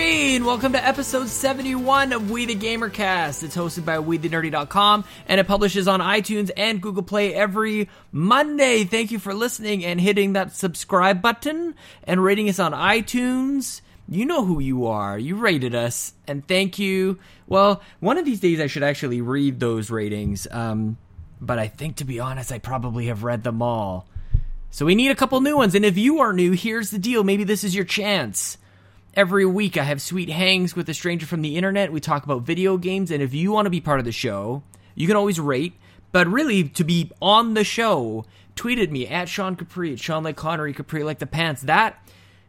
And welcome to episode 71 of We the Gamercast. It's hosted by WeTheNerdy.com and it publishes on iTunes and Google Play every Monday. Thank you for listening and hitting that subscribe button and rating us on iTunes. You know who you are. You rated us, and thank you. Well, one of these days I should actually read those ratings. Um, but I think to be honest, I probably have read them all. So we need a couple new ones. And if you are new, here's the deal. Maybe this is your chance. Every week I have sweet hangs with a stranger from the internet. We talk about video games. And if you want to be part of the show, you can always rate. But really, to be on the show, tweet at me at Sean Capri, at Sean like Connery, Capri like the pants. That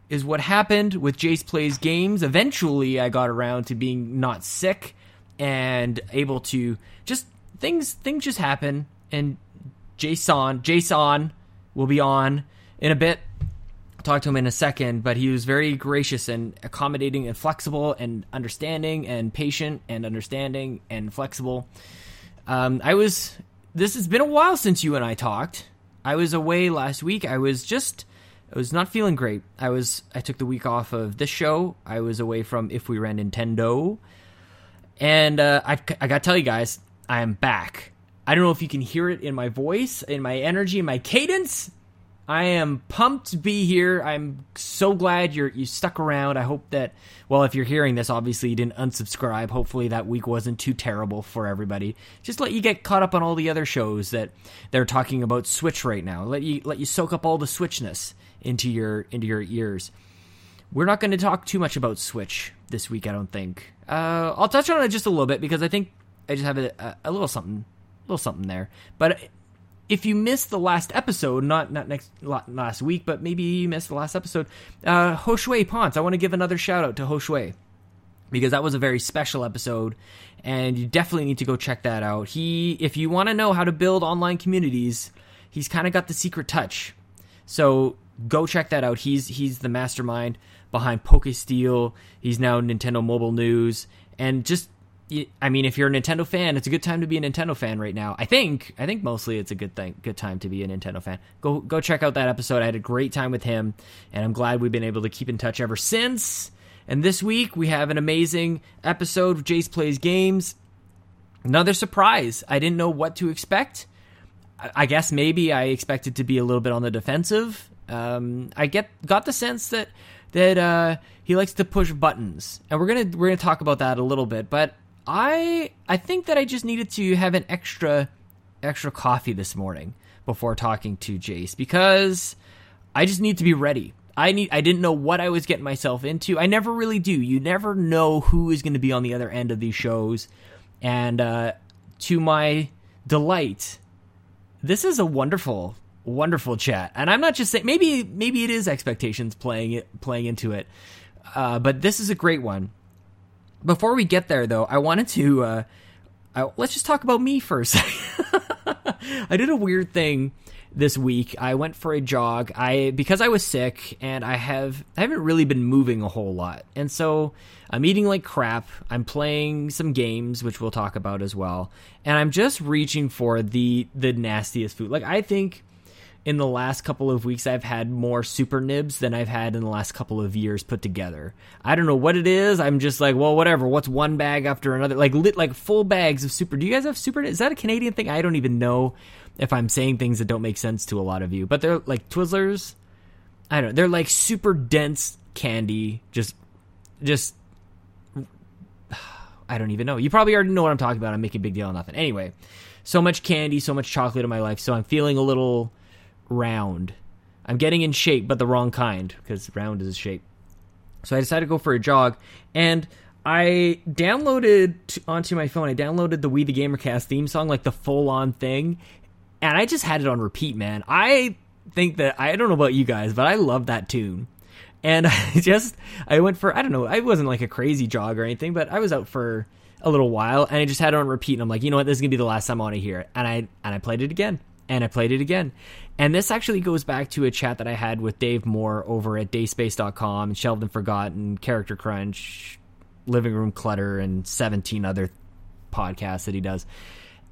is what happened with Jace Plays Games. Eventually, I got around to being not sick and able to just things things just happen and Jason Jason will be on in a bit. Talk to him in a second, but he was very gracious and accommodating and flexible and understanding and patient and understanding and flexible. Um, I was. This has been a while since you and I talked. I was away last week. I was just. I was not feeling great. I was. I took the week off of this show. I was away from If We Ran Nintendo, and uh, I, I got to tell you guys, I am back. I don't know if you can hear it in my voice, in my energy, in my cadence. I am pumped to be here. I'm so glad you're you stuck around. I hope that well, if you're hearing this, obviously you didn't unsubscribe. Hopefully that week wasn't too terrible for everybody. Just let you get caught up on all the other shows that they're talking about Switch right now. Let you let you soak up all the Switchness into your into your ears. We're not going to talk too much about Switch this week, I don't think. Uh, I'll touch on it just a little bit because I think I just have a, a, a little something, a little something there. But if you missed the last episode, not not next last week, but maybe you missed the last episode, uh, Hoshui Ponce. I want to give another shout out to Hoshui because that was a very special episode, and you definitely need to go check that out. He, if you want to know how to build online communities, he's kind of got the secret touch. So go check that out. He's he's the mastermind behind PokeSteel. He's now Nintendo Mobile News, and just I mean, if you're a Nintendo fan, it's a good time to be a Nintendo fan right now. I think. I think mostly it's a good thing, good time to be a Nintendo fan. Go go check out that episode. I had a great time with him, and I'm glad we've been able to keep in touch ever since. And this week we have an amazing episode of Jace Plays Games. Another surprise. I didn't know what to expect. I guess maybe I expected to be a little bit on the defensive. Um, I get got the sense that that uh, he likes to push buttons, and we're gonna we're gonna talk about that a little bit. But I I think that I just needed to have an extra extra coffee this morning before talking to Jace because I just need to be ready. I need I didn't know what I was getting myself into. I never really do. You never know who is going to be on the other end of these shows. And uh, to my delight, this is a wonderful wonderful chat. And I'm not just saying maybe maybe it is expectations playing it playing into it. Uh, but this is a great one. Before we get there, though, I wanted to uh, I, let's just talk about me first. I did a weird thing this week. I went for a jog. I because I was sick and I have I haven't really been moving a whole lot. And so I'm eating like crap. I'm playing some games which we'll talk about as well. And I'm just reaching for the the nastiest food. Like I think in the last couple of weeks I've had more super nibs than I've had in the last couple of years put together. I don't know what it is. I'm just like, well, whatever. What's one bag after another? Like lit, like full bags of super. Do you guys have super? Is that a Canadian thing? I don't even know if I'm saying things that don't make sense to a lot of you. But they're like Twizzlers. I don't. know. They're like super dense candy. Just, just. I don't even know. You probably already know what I'm talking about. I'm making a big deal of nothing. Anyway, so much candy, so much chocolate in my life. So I'm feeling a little round. I'm getting in shape, but the wrong kind because round is a shape. So I decided to go for a jog, and I downloaded t- onto my phone. I downloaded the We the Gamercast theme song, like the full on thing, and I just had it on repeat. Man, I think that I don't know about you guys, but I love that tune. And I just I went for I don't know. I wasn't like a crazy jog or anything, but I was out for a little while, and I just had it on repeat. And I'm like, you know what, this is gonna be the last time I want to hear it. And I and I played it again, and I played it again. And this actually goes back to a chat that I had with Dave Moore over at dayspace.com, and Forgotten, Character Crunch, Living Room Clutter, and 17 other podcasts that he does.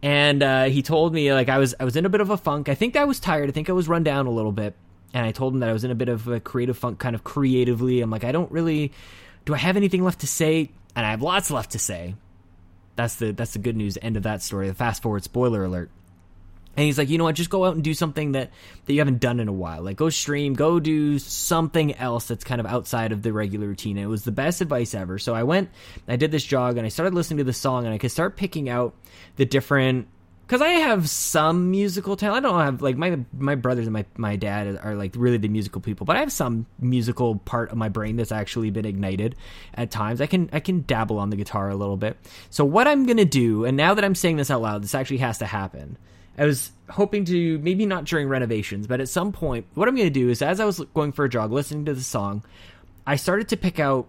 and uh, he told me like I was I was in a bit of a funk. I think I was tired. I think I was run down a little bit, and I told him that I was in a bit of a creative funk, kind of creatively. I'm like, I don't really. Do I have anything left to say? And I have lots left to say. That's the that's the good news. End of that story. The fast forward spoiler alert. And he's like, you know what? Just go out and do something that that you haven't done in a while. Like go stream, go do something else that's kind of outside of the regular routine. And it was the best advice ever. So I went, I did this jog, and I started listening to the song, and I could start picking out the different because I have some musical talent. I don't have like my my brothers and my my dad are like really the musical people, but I have some musical part of my brain that's actually been ignited at times. I can I can dabble on the guitar a little bit. So what I'm gonna do, and now that I'm saying this out loud, this actually has to happen. I was hoping to maybe not during renovations, but at some point, what I'm going to do is as I was going for a jog, listening to the song, I started to pick out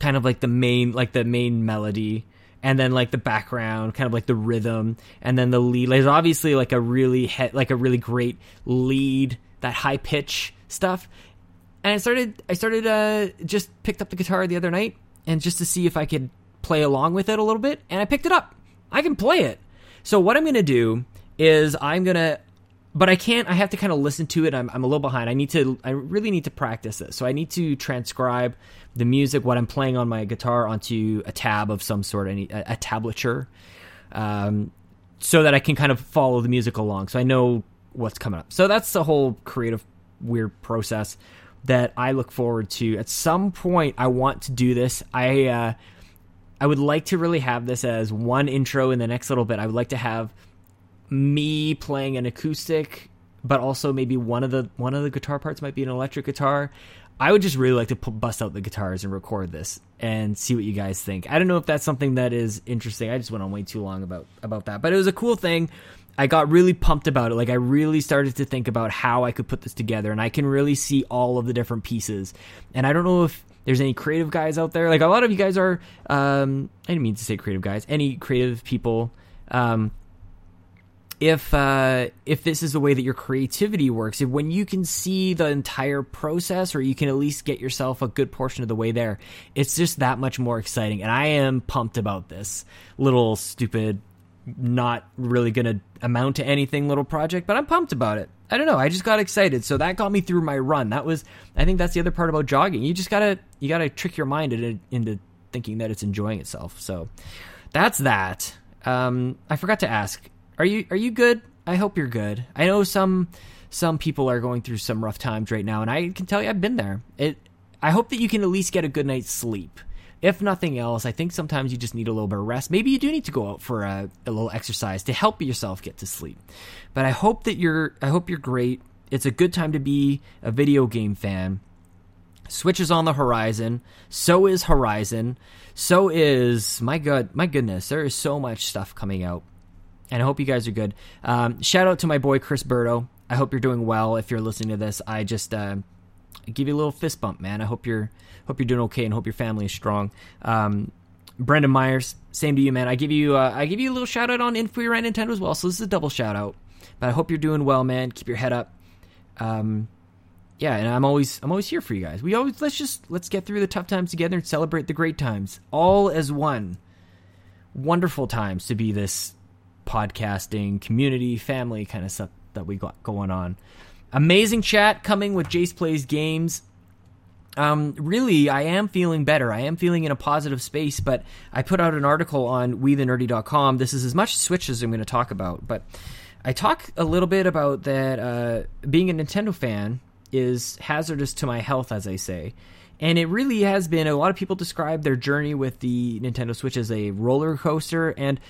kind of like the main, like the main melody, and then like the background, kind of like the rhythm, and then the lead. There's obviously like a really he- like a really great lead, that high pitch stuff. And I started, I started, uh, just picked up the guitar the other night, and just to see if I could play along with it a little bit, and I picked it up. I can play it. So what I'm to do is I'm gonna but I can't. I have to kind of listen to it. I'm, I'm a little behind. I need to. I really need to practice this. So I need to transcribe the music, what I'm playing on my guitar, onto a tab of some sort, any a, a tablature, um, so that I can kind of follow the music along. So I know what's coming up. So that's the whole creative weird process that I look forward to. At some point, I want to do this. I uh, I would like to really have this as one intro in the next little bit. I would like to have me playing an acoustic, but also maybe one of the one of the guitar parts might be an electric guitar. I would just really like to bust out the guitars and record this and see what you guys think. I don't know if that's something that is interesting. I just went on way too long about about that, but it was a cool thing. I got really pumped about it. Like I really started to think about how I could put this together, and I can really see all of the different pieces. And I don't know if there's any creative guys out there. Like a lot of you guys are. Um, I didn't mean to say creative guys. Any creative people. Um, if uh, if this is the way that your creativity works, if when you can see the entire process, or you can at least get yourself a good portion of the way there, it's just that much more exciting. And I am pumped about this little stupid, not really going to amount to anything little project, but I'm pumped about it. I don't know. I just got excited, so that got me through my run. That was, I think, that's the other part about jogging. You just gotta you gotta trick your mind into, into thinking that it's enjoying itself. So that's that. Um, I forgot to ask are you are you good? I hope you're good. I know some some people are going through some rough times right now, and I can tell you I've been there. It. I hope that you can at least get a good night's sleep. If nothing else, I think sometimes you just need a little bit of rest. Maybe you do need to go out for a, a little exercise to help yourself get to sleep. But I hope that you're. I hope you're great. It's a good time to be a video game fan. Switch is on the horizon. So is Horizon. So is my god. My goodness, there is so much stuff coming out and I hope you guys are good. Um, shout out to my boy Chris Berto. I hope you're doing well. If you're listening to this, I just uh, give you a little fist bump, man. I hope you're hope you're doing okay, and hope your family is strong. Um, Brendan Myers, same to you, man. I give you uh, I give you a little shout out on Info Your Nintendo as well. So this is a double shout out. But I hope you're doing well, man. Keep your head up. Um, yeah, and I'm always I'm always here for you guys. We always let's just let's get through the tough times together and celebrate the great times, all as one. Wonderful times to be this podcasting, community, family kind of stuff that we got going on. Amazing chat coming with Jace Plays Games. Um, really, I am feeling better. I am feeling in a positive space, but I put out an article on WeTheNerdy.com. This is as much Switch as I'm going to talk about, but I talk a little bit about that uh, being a Nintendo fan is hazardous to my health, as I say. And it really has been. A lot of people describe their journey with the Nintendo Switch as a roller coaster. And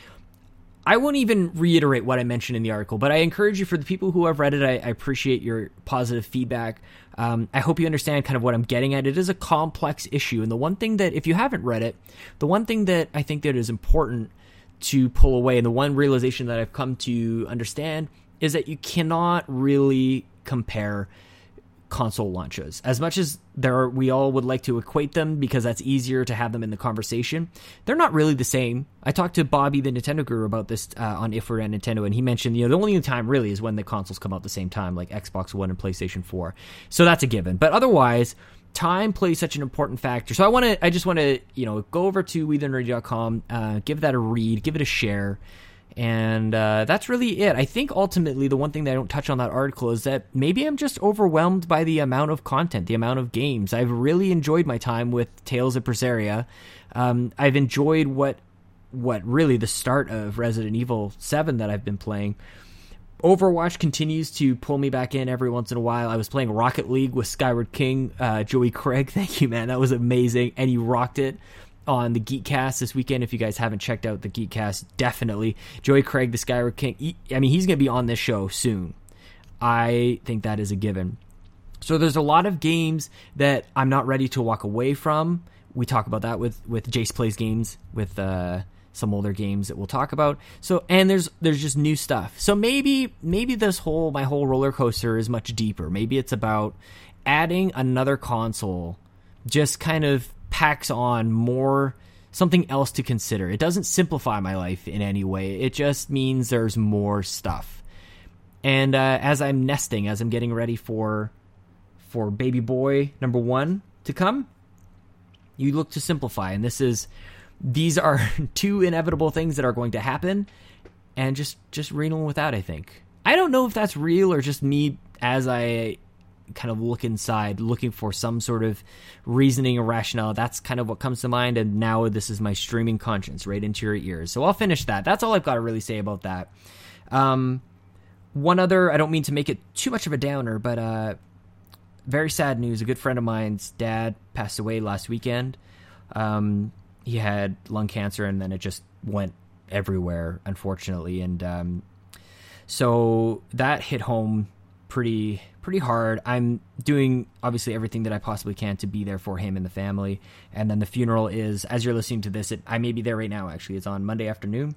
I won't even reiterate what I mentioned in the article, but I encourage you for the people who have read it. I, I appreciate your positive feedback. Um, I hope you understand kind of what I'm getting at. It is a complex issue, and the one thing that, if you haven't read it, the one thing that I think that is important to pull away, and the one realization that I've come to understand is that you cannot really compare console launches. As much as there are, we all would like to equate them because that's easier to have them in the conversation, they're not really the same. I talked to Bobby, the Nintendo guru, about this uh, on If We Ran Nintendo, and he mentioned, you know, the only time really is when the consoles come out the same time, like Xbox One and PlayStation 4. So that's a given. But otherwise, time plays such an important factor. So I want to, I just want to, you know, go over to WeTheNerdy.com, uh, give that a read, give it a share And uh, that's really it. I think ultimately the one thing that I don't touch on that article is that maybe I'm just overwhelmed by the amount of content, the amount of games. I've really enjoyed my time with Tales of Berseria. Um, I've enjoyed what what really the start of Resident Evil 7 that I've been playing. Overwatch continues to pull me back in every once in a while. I was playing Rocket League with Skyward King, uh, Joey Craig. Thank you, man. That was amazing. And you rocked it on the Geekcast this weekend. If you guys haven't checked out the Geekcast, definitely. Joey Craig, the Skyward King. He, I mean, he's going to be on this show soon. I think that is a given. So there's a lot of games that I'm not ready to walk away from. We talk about that with with Jace plays games with uh, some older games that we'll talk about. So and there's there's just new stuff. So maybe maybe this whole my whole roller coaster is much deeper. Maybe it's about adding another console just kind of packs on more something else to consider. It doesn't simplify my life in any way. It just means there's more stuff. And uh, as I'm nesting, as I'm getting ready for for baby boy number one to come, you look to simplify. And this is these are two inevitable things that are going to happen, and just just reading without. I think I don't know if that's real or just me as I kind of look inside, looking for some sort of reasoning or rationale. That's kind of what comes to mind. And now this is my streaming conscience right into your ears. So I'll finish that. That's all I've got to really say about that. Um, one other, I don't mean to make it too much of a downer, but uh, very sad news. A good friend of mine's dad passed away last weekend. Um, he had lung cancer, and then it just went everywhere, unfortunately. And um, so that hit home pretty pretty hard. I'm doing obviously everything that I possibly can to be there for him and the family. And then the funeral is, as you're listening to this, it, I may be there right now. Actually, it's on Monday afternoon.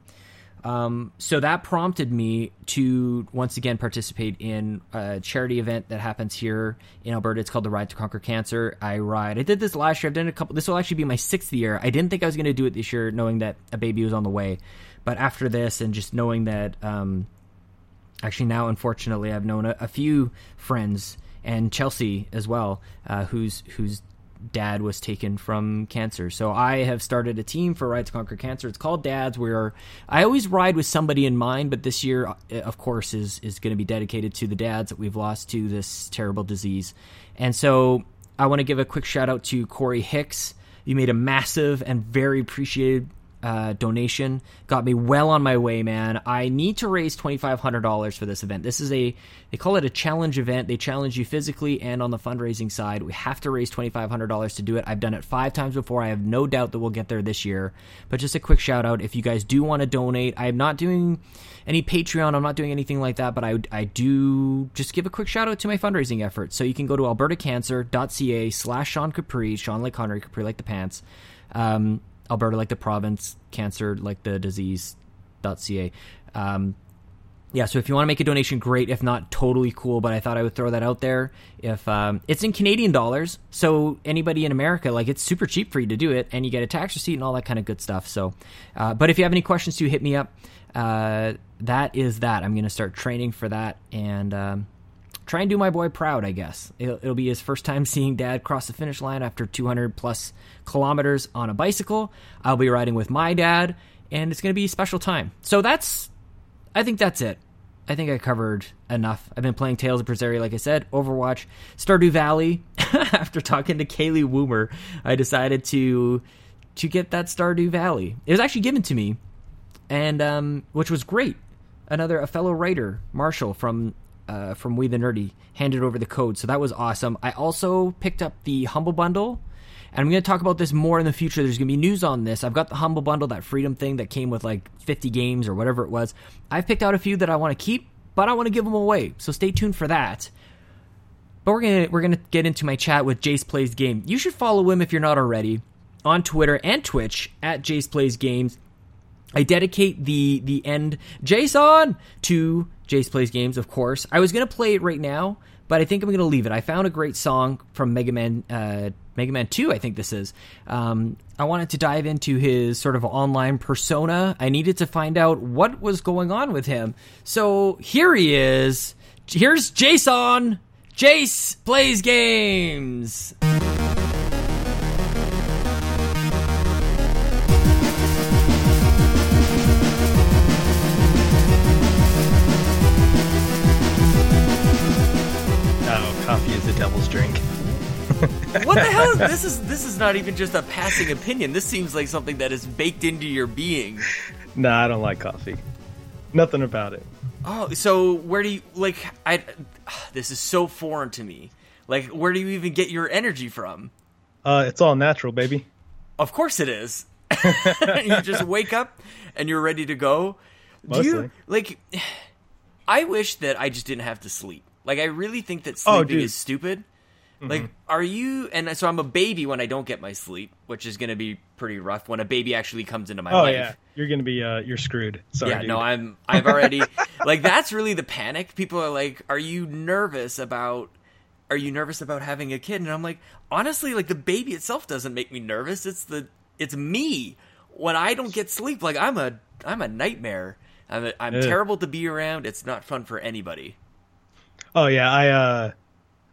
Um, so that prompted me to once again participate in a charity event that happens here in Alberta. It's called the Ride to Conquer Cancer. I ride. I did this last year. I've done a couple. This will actually be my sixth year. I didn't think I was going to do it this year, knowing that a baby was on the way. But after this, and just knowing that um, actually now unfortunately I've known a, a few friends and Chelsea as well, uh, whose whose dad was taken from cancer. So I have started a team for Ride to Conquer Cancer. It's called Dads. Where I always ride with somebody in mind, but this year, uh, of course, is is going to be dedicated to the dads that we've lost to this terrible disease. And so I want to give a quick shout out to Corey Hicks. You made a massive and very appreciated uh, donation got me well on my way, man. I need to raise twenty five hundred dollars for this event. This is a they call it a challenge event. They challenge you physically and on the fundraising side. We have to raise twenty five hundred dollars to do it. I've done it five times before. I have no doubt that we'll get there this year. But just a quick shout out if you guys do want to donate. I am not doing any Patreon. I'm not doing anything like that. But I I do just give a quick shout out to my fundraising efforts. So you can go to albertacancer.ca slash Sean Capri, Sean like Connery, Capri like the pants. Um, Alberta like the province, cancer like the disease.ca. Um, yeah, so if you want to make a donation, great. If not, totally cool. But I thought I would throw that out there. If um, it's in Canadian dollars, so anybody in America, like it's super cheap for you to do it, and you get a tax receipt and all that kind of good stuff. So, uh, but if you have any questions, to hit me up. Uh, that is that. I'm going to start training for that, and um, try and do my boy proud, I guess. It'll, it'll, be his first time seeing dad cross the finish line after 200 plus kilometers on a bicycle. I'll be riding with my dad, and it's going to be a special time. So that's, I think that's it. I think I covered enough. I've been playing Tales of Berseria, like I said, Overwatch, Stardew Valley. after talking to Kaylee Woomer, I decided to to get that Stardew Valley. It was actually given to me, and um, which was great. Another a fellow writer, Marshall from uh, from We the Nerdy handed over the code, so that was awesome. I also picked up the Humble Bundle, and I'm going to talk about this more in the future. There's going to be news on this. I've got the Humble Bundle, that Freedom thing that came with like 50 games or whatever it was. I've picked out a few that I want to keep, but I want to give them away. So stay tuned for that. But we're gonna we're gonna get into my chat with Jace Plays Game. You should follow him if you're not already on Twitter and Twitch at Jace Plays Games. I dedicate the the end Jason to Jace Plays Games, of course. I was gonna play it right now, but I think I'm gonna leave it. I found a great song from Mega Man uh, Mega Man 2, I think this is. Um, I wanted to dive into his sort of online persona. I needed to find out what was going on with him. So here he is. Here's Jason. Jace plays games. What the hell is this? Is this is not even just a passing opinion? This seems like something that is baked into your being. Nah, I don't like coffee. Nothing about it. Oh, so where do you like? I this is so foreign to me. Like, where do you even get your energy from? Uh, it's all natural, baby. Of course it is. you just wake up and you're ready to go. Do you like? I wish that I just didn't have to sleep. Like, I really think that Oh, sleeping dude. is stupid. Like, are you? And so I'm a baby when I don't get my sleep, which is going to be pretty rough when a baby actually comes into my Oh life. yeah, you're gonna be uh, you're screwed. Sorry. yeah, dude. no, I'm. I've already like that's really the panic. People are like, "Are you nervous about? Are you nervous about having a kid?" And I'm like, honestly, like the baby itself doesn't make me nervous. It's the it's me when I don't get sleep. Like I'm a I'm a nightmare. I'm a, I'm Ugh. terrible to be around. It's not fun for anybody. Oh yeah, I uh,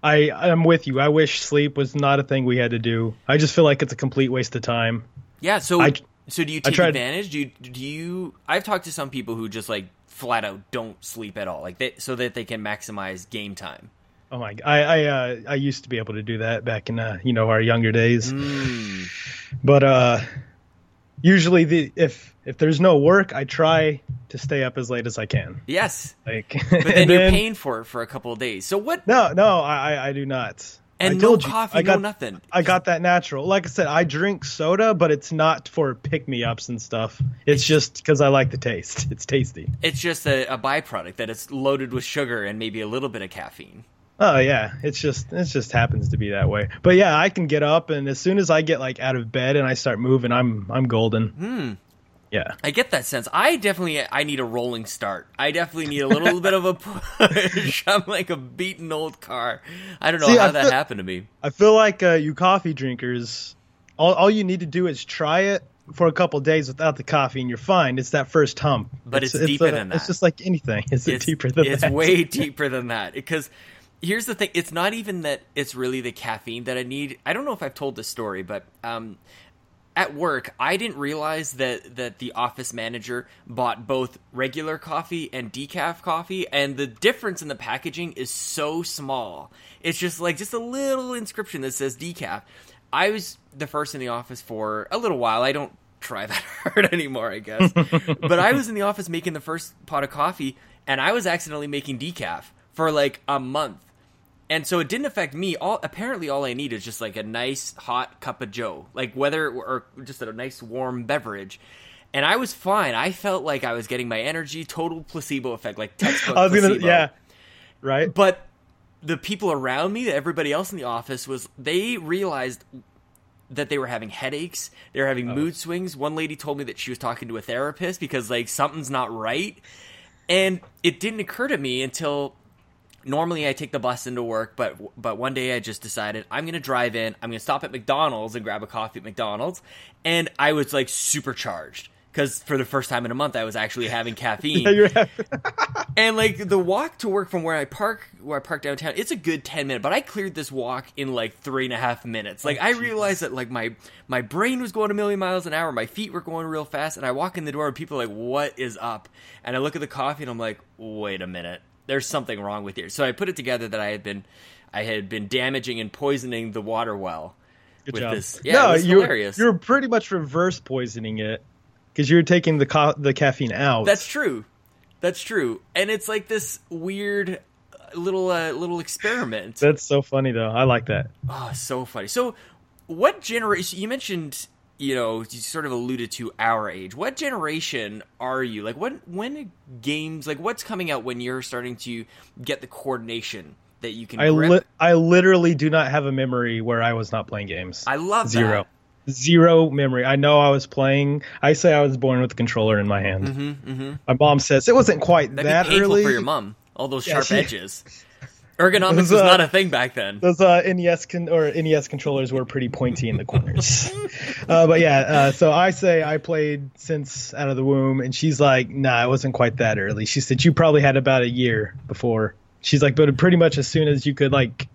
I I'm with you. I wish sleep was not a thing we had to do. I just feel like it's a complete waste of time. Yeah. So I- so do you take advantage? Do you do you? I've talked to some people who just like flat out don't sleep at all, like they, so that they can maximize game time. Oh my! I I uh, I used to be able to do that back in uh, you know our younger days, Mm. but uh, usually the if if there's no work, I try to stay up as late as I can. Yes. Like, But then you're paying for it for a couple of days. So what? No, no, I I- do not. And I no you, coffee, I got, no nothing. I got that natural. Like I said, I drink soda, but it's not for pick me ups and stuff. It's just because I like the taste. It's tasty. It's just a, a byproduct that it's loaded with sugar and maybe a little bit of caffeine. Oh yeah, it's just it just happens to be that way. But yeah, I can get up, and as soon as I get like out of bed and I start moving, I'm I'm golden. Hmm. Yeah. I get that sense. I definitely I need a rolling start. I definitely need a little bit of a push. I'm like a beaten old car. I don't know See, how I that feel- happened to me. I feel like uh, you coffee drinkers, all all you need to do is try it for a couple days without the coffee, and you're fine. It's that first hump. But it's deeper uh, than that. It's just like anything. It's, It's deeper than it's that. way deeper than that because here's the thing it's not even that it's really the caffeine that i need. I don't know if i've told this story but um at work i didn't realize that that the office manager bought both regular coffee and decaf coffee and the difference in the packaging is so small. It's just like just a little inscription that says decaf. I was the first in the office for a little while. I don't try that hard anymore i guess. But i was in the office making the first pot of coffee and i was accidentally making decaf for like a month and so it didn't affect me. All apparently, all I need is just like a nice hot cup of Joe, like whether or just a nice warm beverage. And I was fine. I felt like I was getting my energy. Total placebo effect, like textbook I was gonna, placebo. yeah, right. But the people around me, everybody else in the office, was they realized that they were having headaches. They were having oh. mood swings. One lady told me that she was talking to a therapist because like something's not right. And it didn't occur to me until normally I take the bus into work, but but one day I just decided I'm gonna drive in. I'm gonna stop at McDonald's and grab a coffee at McDonald's, and I was like supercharged because for the first time in a month I was actually having caffeine. Yeah, happy. And like the walk to work from where I park, where I park downtown, it's a good ten minute. But I cleared this walk in like three and a half minutes. Like I realized that like my my brain was going a million miles an hour, my feet were going real fast, and I walk in the door and people are like, "What is up?" And I look at the coffee and I'm like, "Wait a minute, there's something wrong with here." So I put it together that I had been I had been damaging and poisoning the water well. Good with job. this. Yeah, no, you're, hilarious. You're pretty much reverse poisoning it because you're taking the co- the caffeine out. That's true. That's true. And it's like this weird uh, little uh, little experiment. That's so funny though. I like that. Oh, so funny. So, what generation? You mentioned, you know, you sort of alluded to our age. What generation are you? Like, when when games? Like, what's coming out when you're starting to get the coordination that you can I li- I literally do not have a memory where I was not playing games. I love Zero. Zero memory. I know I was playing. I say I was born with a controller in my hand. Mm-hmm, mm-hmm. My mom says it wasn't quite That'd that early. for your mom. All those Yeah, sharp she- edges. Ergonomics Those, was uh, not a thing back then. Those uh, NES con- or NES controllers were pretty pointy in the corners. uh, but yeah, uh, so I say I played since out of the womb, and she's like, "Nah, it wasn't quite that early." She said you probably had about a year before. She's like, but pretty much as soon as you could like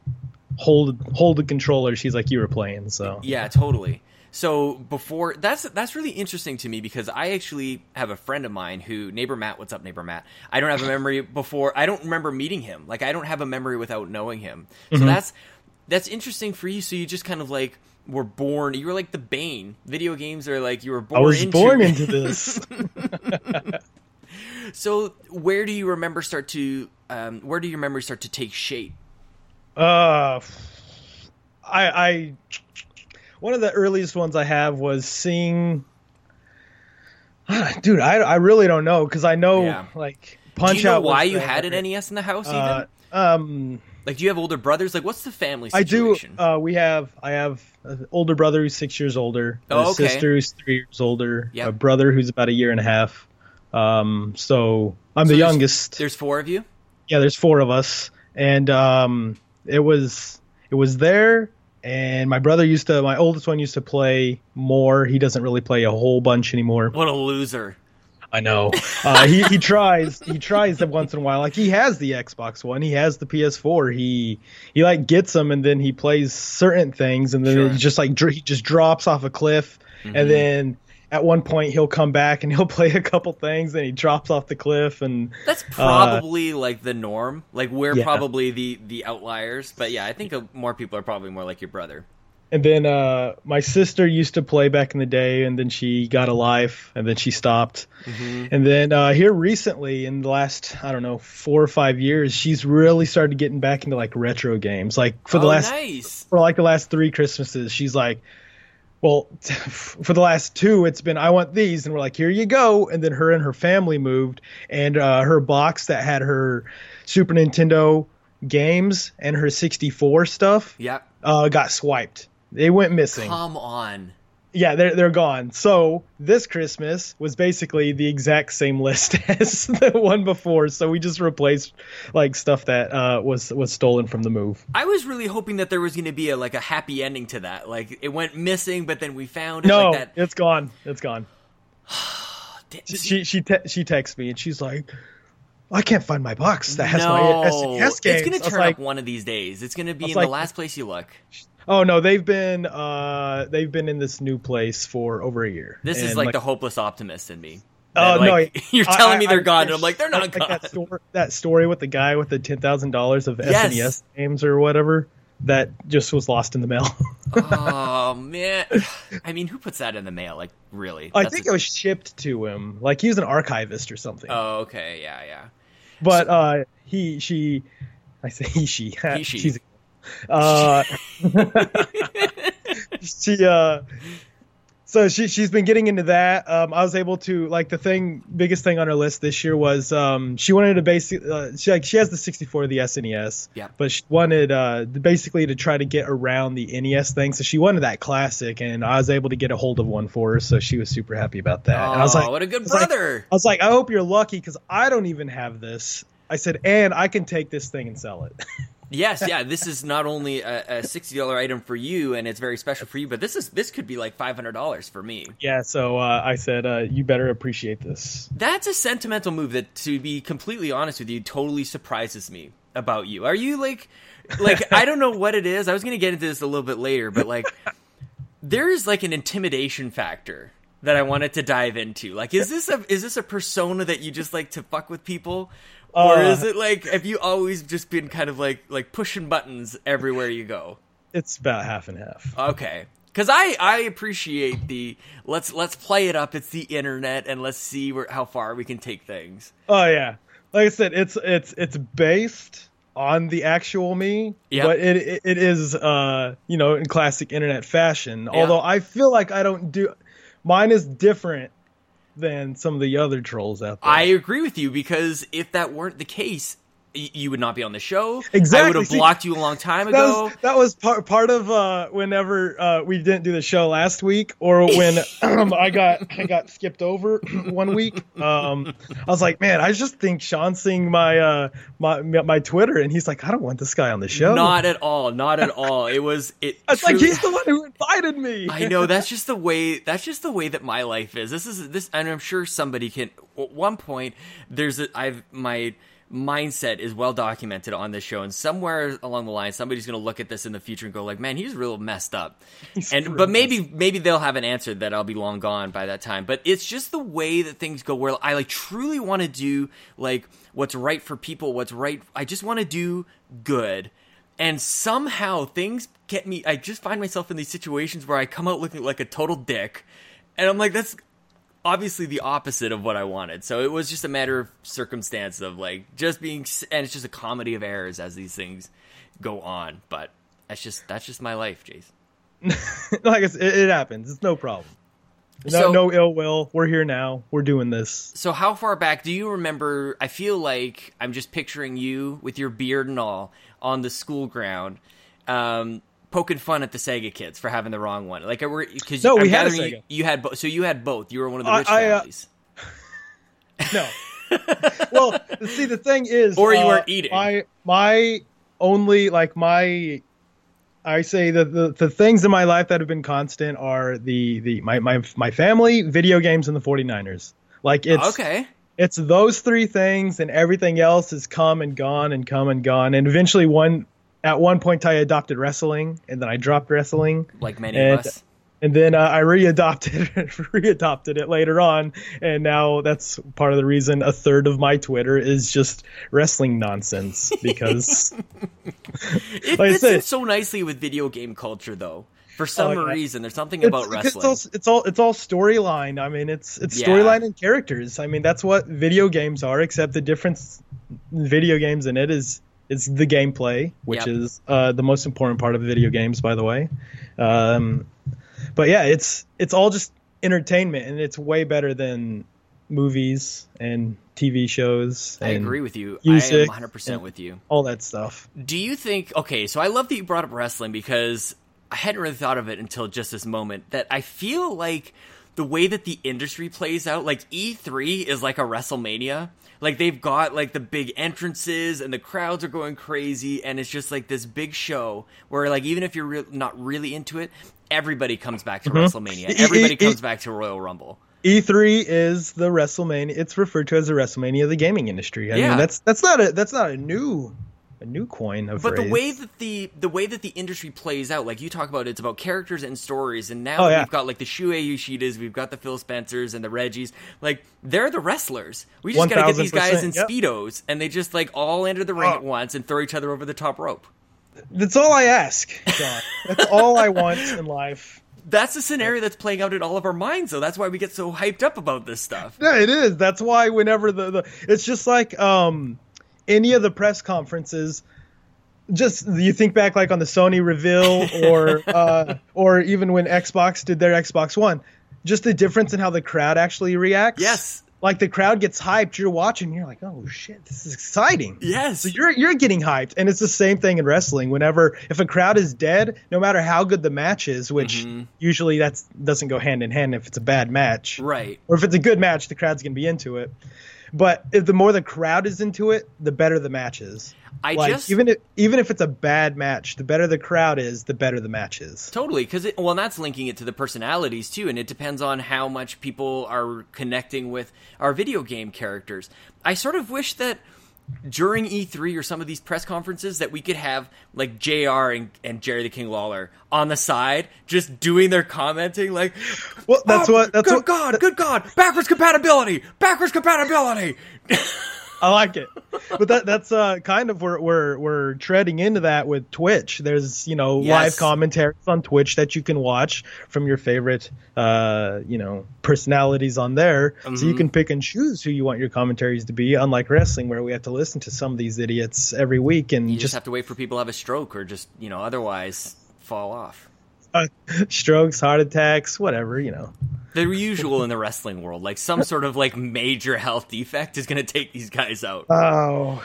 hold hold the controller, she's like, you were playing. So Yeah, totally. So before that's that's really interesting to me because I actually have a friend of mine who neighbor Matt. What's up, neighbor Matt? I don't have a memory before. I don't remember meeting him. Like I don't have a memory without knowing him. So that's that's interesting for you. So you just kind of like were born. You were like the Bane. Video games are like you were born. I was into. born into this. So where do you remember start to? Um, where do your memories start to take shape? Uh, I, I, one of the earliest ones I have was seeing. Dude, I, I really don't know because I know Yeah. like Do Punch you know Out. why you had an NES in the house? Even Uh, um, like, do you have older brothers? Like, what's the family situation? I do. Uh, we have. I have an older brother who's six years older. Oh, a okay. sister who's three years older. Yep. A brother who's about a year and a half. Um, so I'm So the there's- youngest. There's four of you. yeah, there's four of us, and um, it was it was there. And my brother used to, my oldest one used to play more. He doesn't really play a whole bunch anymore. What a loser! I know. Uh, he he tries. He tries them once in a while. Like he has the Xbox One. He has the PS4. He he like gets them and then he plays certain things and then Sure. it just like dr- he just drops off a cliff Mhm. and then at one point he'll come back and he'll play a couple things and he drops off the cliff and That's probably like the norm. Like we're Uh, Yeah. probably the the outliers. But yeah, I think uh, more people are probably more like your brother. and then uh my sister used to play back in the day and then she got a life and then she stopped Mm-hmm. And then uh, here recently, in the last I don't know four or five years, she's really started getting back into like retro games. Like for the oh, last nice. for like the last three Christmases, she's like, well, for the last two, it's been I want these, and we're like, here you go. And then her and her family moved, and uh, her box that had her Super Nintendo games and her 64 stuff Yep. uh, got swiped. They went missing Come on. Yeah, they're they're gone. So this Christmas was basically the exact same list as the one before. So we just replaced like stuff that uh, was was stolen from the move. I was really hoping that there was going to be a like a happy ending to that. Like it went missing, but then we found it. No, like that. it's gone. It's gone. She she she, te- she texts me and she's like, I can't find my box that has no, my SNES games. it's going to turn like, up one of these days. It's going to be in the last place you look. Oh no, they've been uh they've been in this new place for over a year. This is And, like, the hopeless optimist in me. Oh no! like, you're telling I- me they're I gone, and I'm like, they're not like gone. That story, that story with the guy with the ten thousand dollars of Yes. SNES games or whatever that just was lost in the mail. oh man, I mean, who puts that in the mail? Like, really? I That's think a- it was shipped to him. Like he was an archivist or something. Oh, okay, yeah, yeah. but uh, he, she, I say he, she, He, she. she's, uh, she, uh, so she she's been getting into that. Um, I was able to like the thing biggest thing on her list this year was um, she wanted to basically uh, she like she has the 64 the SNES, Yeah. but she wanted uh, basically to try to get around the NES thing. So she wanted that classic, and I was able to get a hold of one for her. So she was super happy about that. Oh, and I was like, what a good I was like- brother! I was like, I hope you're lucky because I don't even have this. I said, and I can take this thing and sell it. yes, yeah. This is not only a, a sixty dollar item for you, and it's very special for you, but this is this could be like five hundred dollars for me. yeah, so uh, I said, uh, you better appreciate this. That's a sentimental move that, to be completely honest with you, totally surprises me about you. Are you like, like I don't know what it is. I was gonna get into this a little bit later, but like, there is like an intimidation factor that I wanted to dive into. Like, is this a is this a persona that you just like to fuck with people, or Uh, is it like have you always just been kind of like like pushing buttons everywhere you go? It's about half and half. Okay. Cuz I I appreciate the let's let's play it up it's the internet and let's see where how far we can take things. Oh yeah, like I said, it's it's it's based on the actual me, Yep. but it, it it is uh you know in classic internet fashion. Although I feel like I don't do mine is different than some of the other trolls out there. I agree with you because if that weren't the case, you would not be on the show. Exactly. I would have blocked you a long time that ago. was that was part part of uh, whenever uh, we didn't do the show last week, or when um, I got I got skipped over one week. Um, I was like, man, I just think Sean's seeing my uh, my my Twitter, and he's like, I don't want this guy on the show. Not at all. Not at all. It was it. It's like he's the one who invited me. I know that's just the way that's just the way that my life is. This is this, and I'm sure somebody can. At one point, there's a I've my mindset is well documented on this show, and somewhere along the line, somebody's going to look at this in the future and go like, "Man, he's real messed up." and but maybe maybe they'll have an answer that I'll be long gone by that time. But it's just the way that things go. Where I like truly want to do like what's right for people, what's right. I just want to do good and somehow things get me. I just find myself in these situations where I come out looking like a total dick, and I'm like, that's obviously the opposite of what I wanted. So it was just a matter of circumstance of like just being, and it's just a comedy of errors as these things go on. But that's just that's just my life, Jason. like it, it happens. It's no problem. No, So- no ill will. We're here now. We're doing this. So how far back do you remember? I feel like I'm just picturing you with your beard and all on the school ground, um, poking fun at the Sega kids for having the wrong one. Like, because No, I'm we had a gathering you, you had bo- so you had both. You were one of the I- rich I, uh, families. No. well, see, the thing is, Or you uh, weren't eating. My my only like my. I say that the, the things in my life that have been constant are the, the my, my my family, video games, and the 49ers. Like it's okay. it's those three things and everything else has come and gone and come and gone and eventually one at one point i adopted wrestling and then i dropped wrestling Like many and- of us. and then uh, i readopted readopted it later on and now that's part of the reason a third of my twitter is just wrestling nonsense because It like I fits said- in so nicely with video game culture, though. For some Oh, yeah. reason, there's something it's, about it's wrestling. all it's all it's all storyline i mean it's it's Yeah. storyline and characters i mean that's what video games are except the difference in video games in it is is the gameplay which Yep. is uh, the most important part of video games by the way um, but yeah it's it's all just entertainment and it's way better than movies and tv shows I agree with you. I am 100% with you. all that stuff Do you think okay, so I love that you brought up wrestling because I hadn't really thought of it until just this moment that I feel like the way that the industry plays out, like E3 is like a WrestleMania. Like they've got like the big entrances and the crowds are going crazy and it's just like this big show where like even if you're re- not really into it, everybody comes back to mm-hmm. WrestleMania. E- Everybody e- comes e- back to Royal Rumble. E3 is the WrestleMania. It's referred to as the WrestleMania of the gaming industry. I Yeah. mean, that's that's not a that's not a new a new coin of But phrase. the way that the the way that the industry plays out, like you talk about, it's about characters and stories. And now oh, yeah. we've got like the Shuhei Yoshidas, we've got the Phil Spencers and the Reggies. Like they're the wrestlers. We just gotta get these guys in yep. speedos, and they just like all enter the ring Oh. at once and throw each other over the top rope. that's all I ask, John. that's all I want in life. That's the scenario that's playing out in all of our minds, though. That's why we get so hyped up about this stuff. Yeah, it is. That's why whenever the, the it's just like um any of the press conferences just you think back like on the Sony reveal or uh or even when Xbox did their Xbox One, just the difference in how the crowd actually reacts. Yes. Like the crowd gets hyped, you're watching, you're like, "Oh shit, this is exciting." Yes. So you're you're getting hyped, and it's the same thing in wrestling. Whenever if a crowd is dead, no matter how good the match is, which Mm-hmm. usually that's doesn't go hand in hand if it's a bad match, right. or if it's a good match, the crowd's gonna be into it. But if the more the crowd is into it, the better the match is. I like just even if even if it's a bad match, the better the crowd is, the better the match is. Totally, because well, that's linking it to the personalities too, and it depends on how much people are connecting with our video game characters. I sort of wish that during E3 or some of these press conferences that we could have like JR and, and Jerry the King Lawler on the side just doing their commenting like Well, that's "Oh, what that's good what god good god backwards compatibility backwards compatibility I like it. But that that's uh kind of where we're we're treading into that with Twitch. There's, you know, live commentaries on Twitch that you can watch from your favorite uh, you know, personalities on there. So Mm-hmm. you can pick and choose who you want your commentaries to be, unlike wrestling where we have to listen to some of these idiots every week and you just just have to wait for people to have a stroke or just you know otherwise fall off uh, strokes, heart attacks, whatever, you know. The usual in the wrestling world. Like some sort of like major health defect is going to take these guys out. Oh,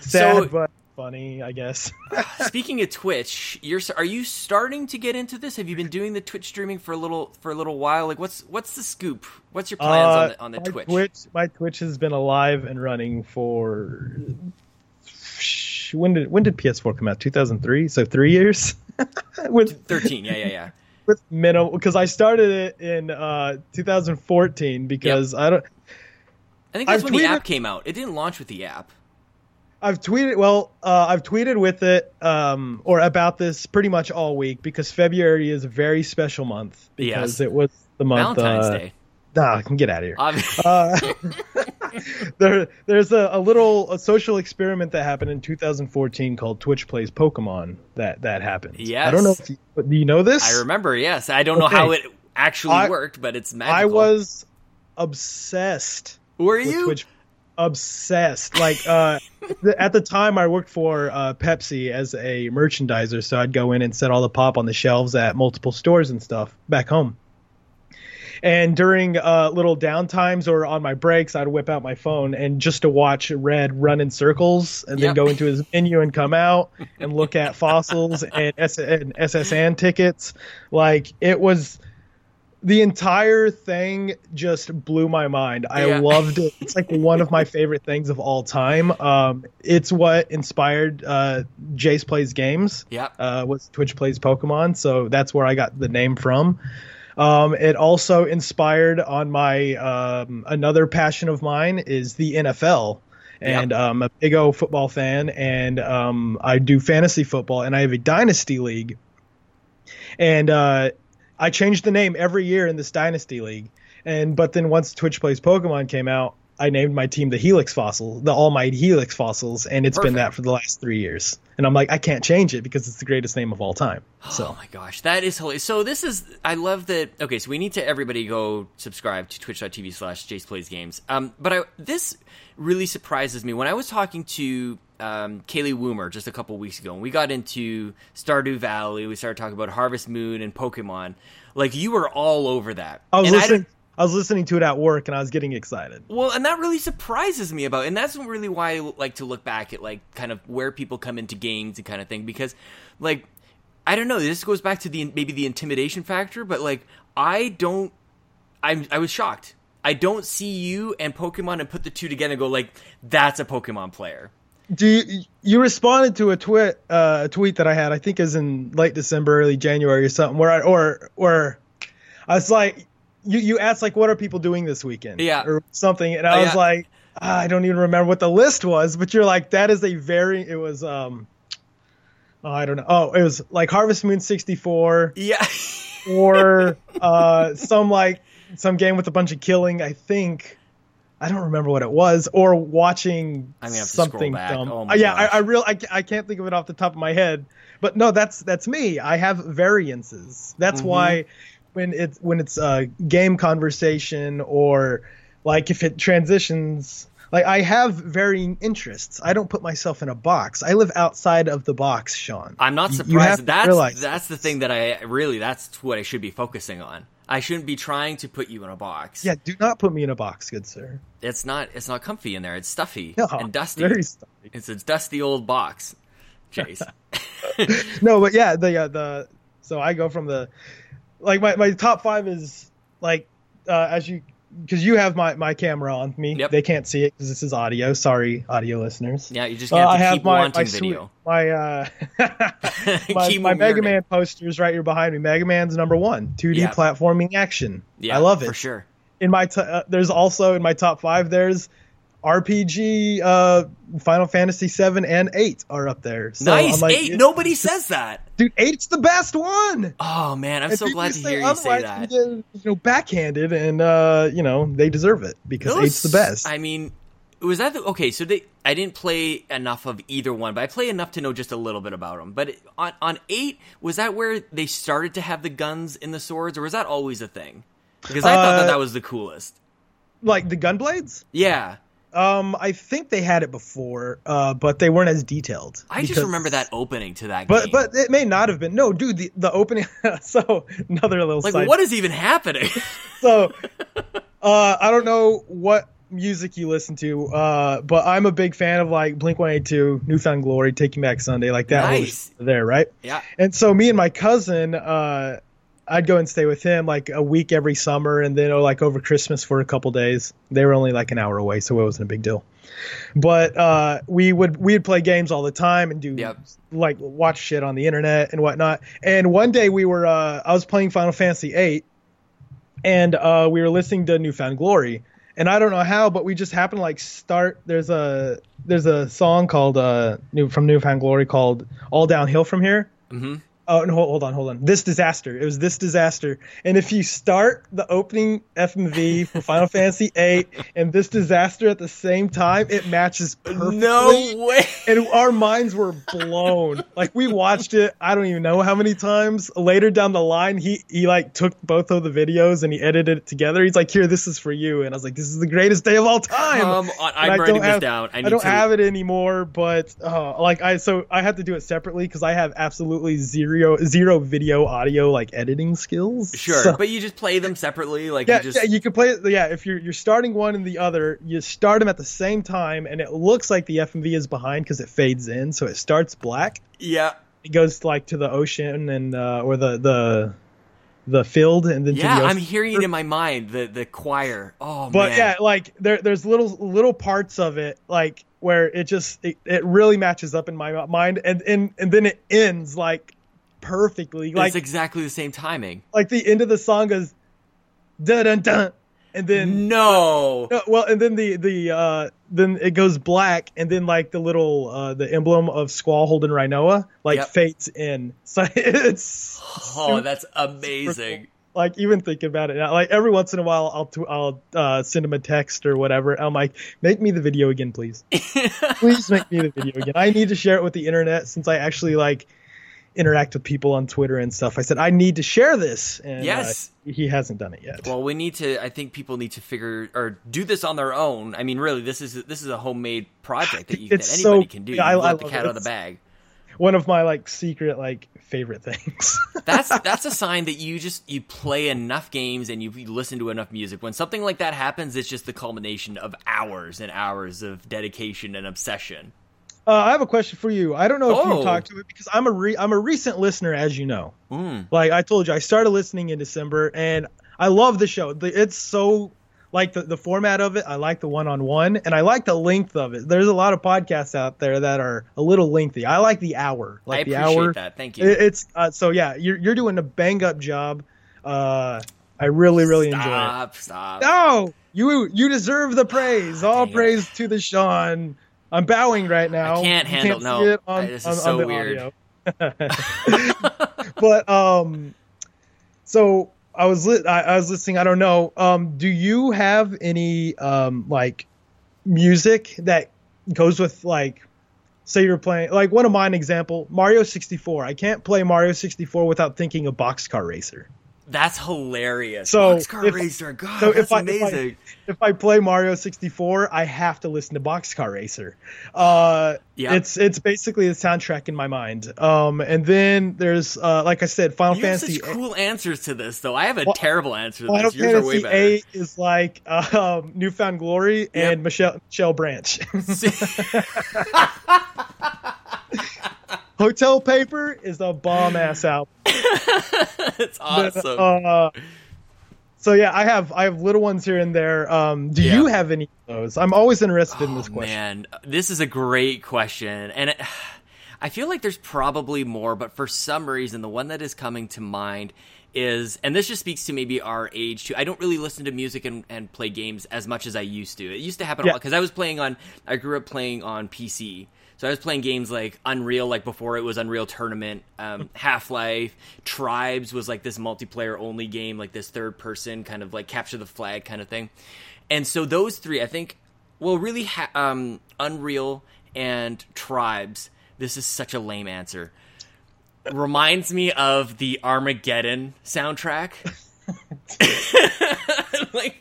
sad So- but funny, I guess. Speaking of Twitch, you're are you starting to get into this? Have you been doing the Twitch streaming for a little for a little while? Like what's what's the scoop? What's your plans on the on the Uh, my Twitch? Twitch, my Twitch has been alive and running for when did when did PS4 come out? 2003, so three years. with 13. Yeah, yeah, yeah. With minimal because I started it in uh, 2014 because I don't. I think that's I've when the app came out. It didn't launch with the app. I've tweeted well. Uh, I've tweeted with it um, or about this pretty much all week because February is a very special month because Yes. it was the month. Valentine's uh, Day. Nah, I can get out of here. There, there's a, a little a social experiment that happened in 2014 called Twitch Plays Pokemon. That that happened. Yes. I don't know if you, do you know this. I remember. Yes, I don't know how it actually I- worked, but it's magical. I was obsessed. Were you? Twitch obsessed. Like uh, at the time, I worked for uh, Pepsi as a merchandiser, so I'd go in and set all the pop on the shelves at multiple stores and stuff back home. And during uh, little downtimes or on my breaks, I'd whip out my phone and just to watch Red run in circles and then Yep. go into his menu and come out and look at fossils and, S- and S.S. Anne tickets. Like it was the entire thing just blew my mind. I Yeah. loved it. It's like one of my favorite things of all time. Um, it's what inspired uh, Jace Plays Games. Yeah, Uh, was Twitch Plays Pokemon, so that's where I got the name from. Um, it also inspired on my um, another passion of mine is the NFL. And I'm a big O football fan, and um, I do fantasy football, and I have a dynasty league. And uh, I changed the name every year in this dynasty league. And but then once Twitch Plays Pokemon came out, I named my team the Helix Fossil, the All Might Helix Fossils, and it's been that for the last three years. And I'm like, I can't change it because it's the greatest name of all time. Oh So my gosh, that is hilarious. So this is, I love that. Okay, so we need to everybody go subscribe to twitch.tv slash Jace Plays Games. Um, but I, this really surprises me. When I was talking to um, Kaylee Woomer just a couple weeks ago, and we got into Stardew Valley, we started talking about Harvest Moon and Pokemon. Like you were all over that. I was And listening. don't- I, was listening to it at work, and I was getting excited. Well, and that really surprises me about, and that's really why I like to look back at like kind of where people come into games and kind of thing because, like, I don't know. This goes back to the maybe the intimidation factor, but like, I don't. I'm I was shocked. I don't see you and Pokemon and put the two together and go like that's a Pokemon player. Do you, you responded to a tweet uh, a tweet that I had? I think is in late December, early January or something. Where I or or I was like, you you asked like, what are people doing this weekend? Yeah. or something, and I Oh, was yeah. like, ah, I don't even remember what the list was. But you're like, that is a very. It was um. Oh, I don't know. Oh, it was like Harvest Moon 64 Yeah. or uh, some like some game with a bunch of killing. I think I don't remember what it was, or watching I'm gonna have to scroll something dumb. Oh yeah, I, gosh. I real I, I can't think of it off the top of my head, but no, that's that's me. I have variances. That's Mm-hmm. why when it's when it's a game conversation or like if it transitions. Like I have varying interests. I don't put myself in a box. I live outside of the box, Sean. I'm not surprised. that's that's the thing that I really that's what I should be focusing on. I shouldn't be trying to put you in a box. Yeah, do not put me in a box, good sir. It's not it's not comfy in there. It's stuffy No, and dusty. Very stuffy. It's a dusty old box. Chase. no, but yeah, the uh, the so I go from the like my, my top five is like uh, as you because you have my my camera on me. Yep. They can't see it because this is audio. Sorry, audio listeners. yeah, you just Uh, have I have keep my my, video. my uh my, my Mega. Man posters right here behind me. Mega Man's number one, 2D Yeah. platforming action. Yeah, I love it. for sure. In my t- uh, there's also in my top five there's RPG, uh, Final Fantasy seven and eight are up there. So nice like, eight. Nobody says that. dude, eight's the best one. Oh man, I'm If so glad to hear you say that. You, get, you know, backhanded, and uh, you know they deserve it because Those- eight's the best. I mean, was that the, okay? So they, I didn't play enough of either one, but I play enough to know just a little bit about them. But on on eight, was that where they started to have the guns in the swords, or was that always a thing? Because I thought that Uh, that was the coolest. like the gunblades. Yeah, Um, I think they had it before, uh, but they weren't as detailed. I just remember that opening to that But game. but it may not have been. No, dude, the the opening. so another little like, side. what is even happening? So, uh, I don't know what music you listen to, uh, but I'm a big fan of like Blink 182, New Found Glory, Take Taking Back Sunday, like that. Nice. there, right? yeah, And so me and my cousin, uh, I'd go and stay with him like a week every summer, and then oh, like over Christmas for a couple days. They were only like an hour away, so it wasn't a big deal. But uh, we would we would play games all the time and do Yep. like watch shit on the internet and whatnot. And one day we were uh, I was playing Final Fantasy VIII, and uh, we were listening to New Found Glory. And I don't know how, but we just happened to like start. There's a there's a song called uh, New from New Found Glory called "All Downhill from Here." hmm Oh, no, hold on, hold on. This disaster. It was this disaster. And if you start the opening FMV for Final Fantasy VIII and this disaster at the same time, it matches perfectly. No way. And our minds were blown. like we watched it. I don't even know how many times. Later down the line, he he like took both of the videos and he edited it together. He's like, "Here, this is for you." And I was like, "This is the greatest day of all time." Come on, I'm I writing don't this have- down. I, I, don't to. have it anymore, but uh, like I so I had to do it separately because I have absolutely zero zero video audio like editing skills. Sure, So- but you just play them separately. Like yeah, you just yeah, you can play it. Yeah, if you're you're starting one and the other, you start them at the same time, and it looks like the FMV is behind because it fades in, so it starts black. yeah. It goes like to the ocean and uh, or the the the field, and then to Yeah, the I'm hearing it in my mind. The the choir. Oh But man. yeah, like there there's little little parts of it like where it just it, it really matches up in my mind, and and and then it ends like perfectly, like it's exactly the same timing. like the end of the song is dun dun dun, and then No. No, well, and then the the uh then it goes black, and then like the little uh the emblem of Squall holding Rinoa like Yep. fades in. So it's Oh, super- that's amazing. like even thinking about it now, like every once in a while I'll t- I'll uh, send him a text or whatever. I'm like, make me the video again, please. please make me the video again. I need to share it with the internet since I actually like interact with people on Twitter and stuff. I said I need to share this, and uh, Yes. he hasn't done it yet. Well, we need to. I think people need to figure or do this on their own. I mean, really, this is this is a homemade project that you that so- anybody can do. You I- I the cat it. out of the bag. One of my like secret like favorite things. That's that's a sign that you just you play enough games and you, you listen to enough music. When something like that happens, it's just the culmination of hours and hours of dedication and obsession. Uh, I have a question for you. I don't know if Oh. you talked to it because I'm a re- I'm a recent listener, as you know. Mm. Like I told you, I started listening in December, and I love the show. The, it's so like the, the format of it. I like the one on one, and I like the length of it. There's a lot of podcasts out there that are a little lengthy. I like the hour, like I the hour. that. Thank you. It- it's uh, so yeah. You're you're doing a bang up job. Uh, I really really enjoy it. stop, stop. No, you you deserve the praise. All Dang it. praise to the Sean. I'm bowing right now. I can't handle- see no. it on- this is on- so on weird. but um, so I was li- I, I was listening. I don't know. Um, do you have any um like music that goes with like? Say you're playing like one of mine example Mario 64. I can't play Mario 64 without thinking of Boxcar Racer. That's hilarious. So, Boxcar if- Racer, God, so if that's I- if I- amazing. if I play Mario 64, I have to listen to Boxcar Racer. Uh, Yeah. it's it's basically the soundtrack in my mind. Um, and then there's uh, like I said, Final you have Fantasy. such cool answers to this, though. I have a Well, terrible answer to Final this. Yours are way Fantasy better. Eight is like um, New Found Glory and Michelle Michelle Branch. Hotel Paper is a bomb ass album. it's awesome. Uh, so yeah, I have I have little ones here and there. Um, do Yeah. you have any of those? I'm always interested in Oh, this question. Man, this is a great question, and it, I feel like there's probably more, but for some reason, the one that is coming to mind is, and this just speaks to maybe our age too. I don't really listen to music and, and play games as much as I used to. It used to happen a lot because I was playing on. I grew up playing on PC. So I was playing games like Unreal, like before it was Unreal Tournament, um, Half Life, Tribes was like this multiplayer only game, like this third person kind of like capture the flag kind of thing. And so those three, I think, well, really, ha- um, Unreal and Tribes. This is such a lame answer. Reminds me of the Armageddon soundtrack. like,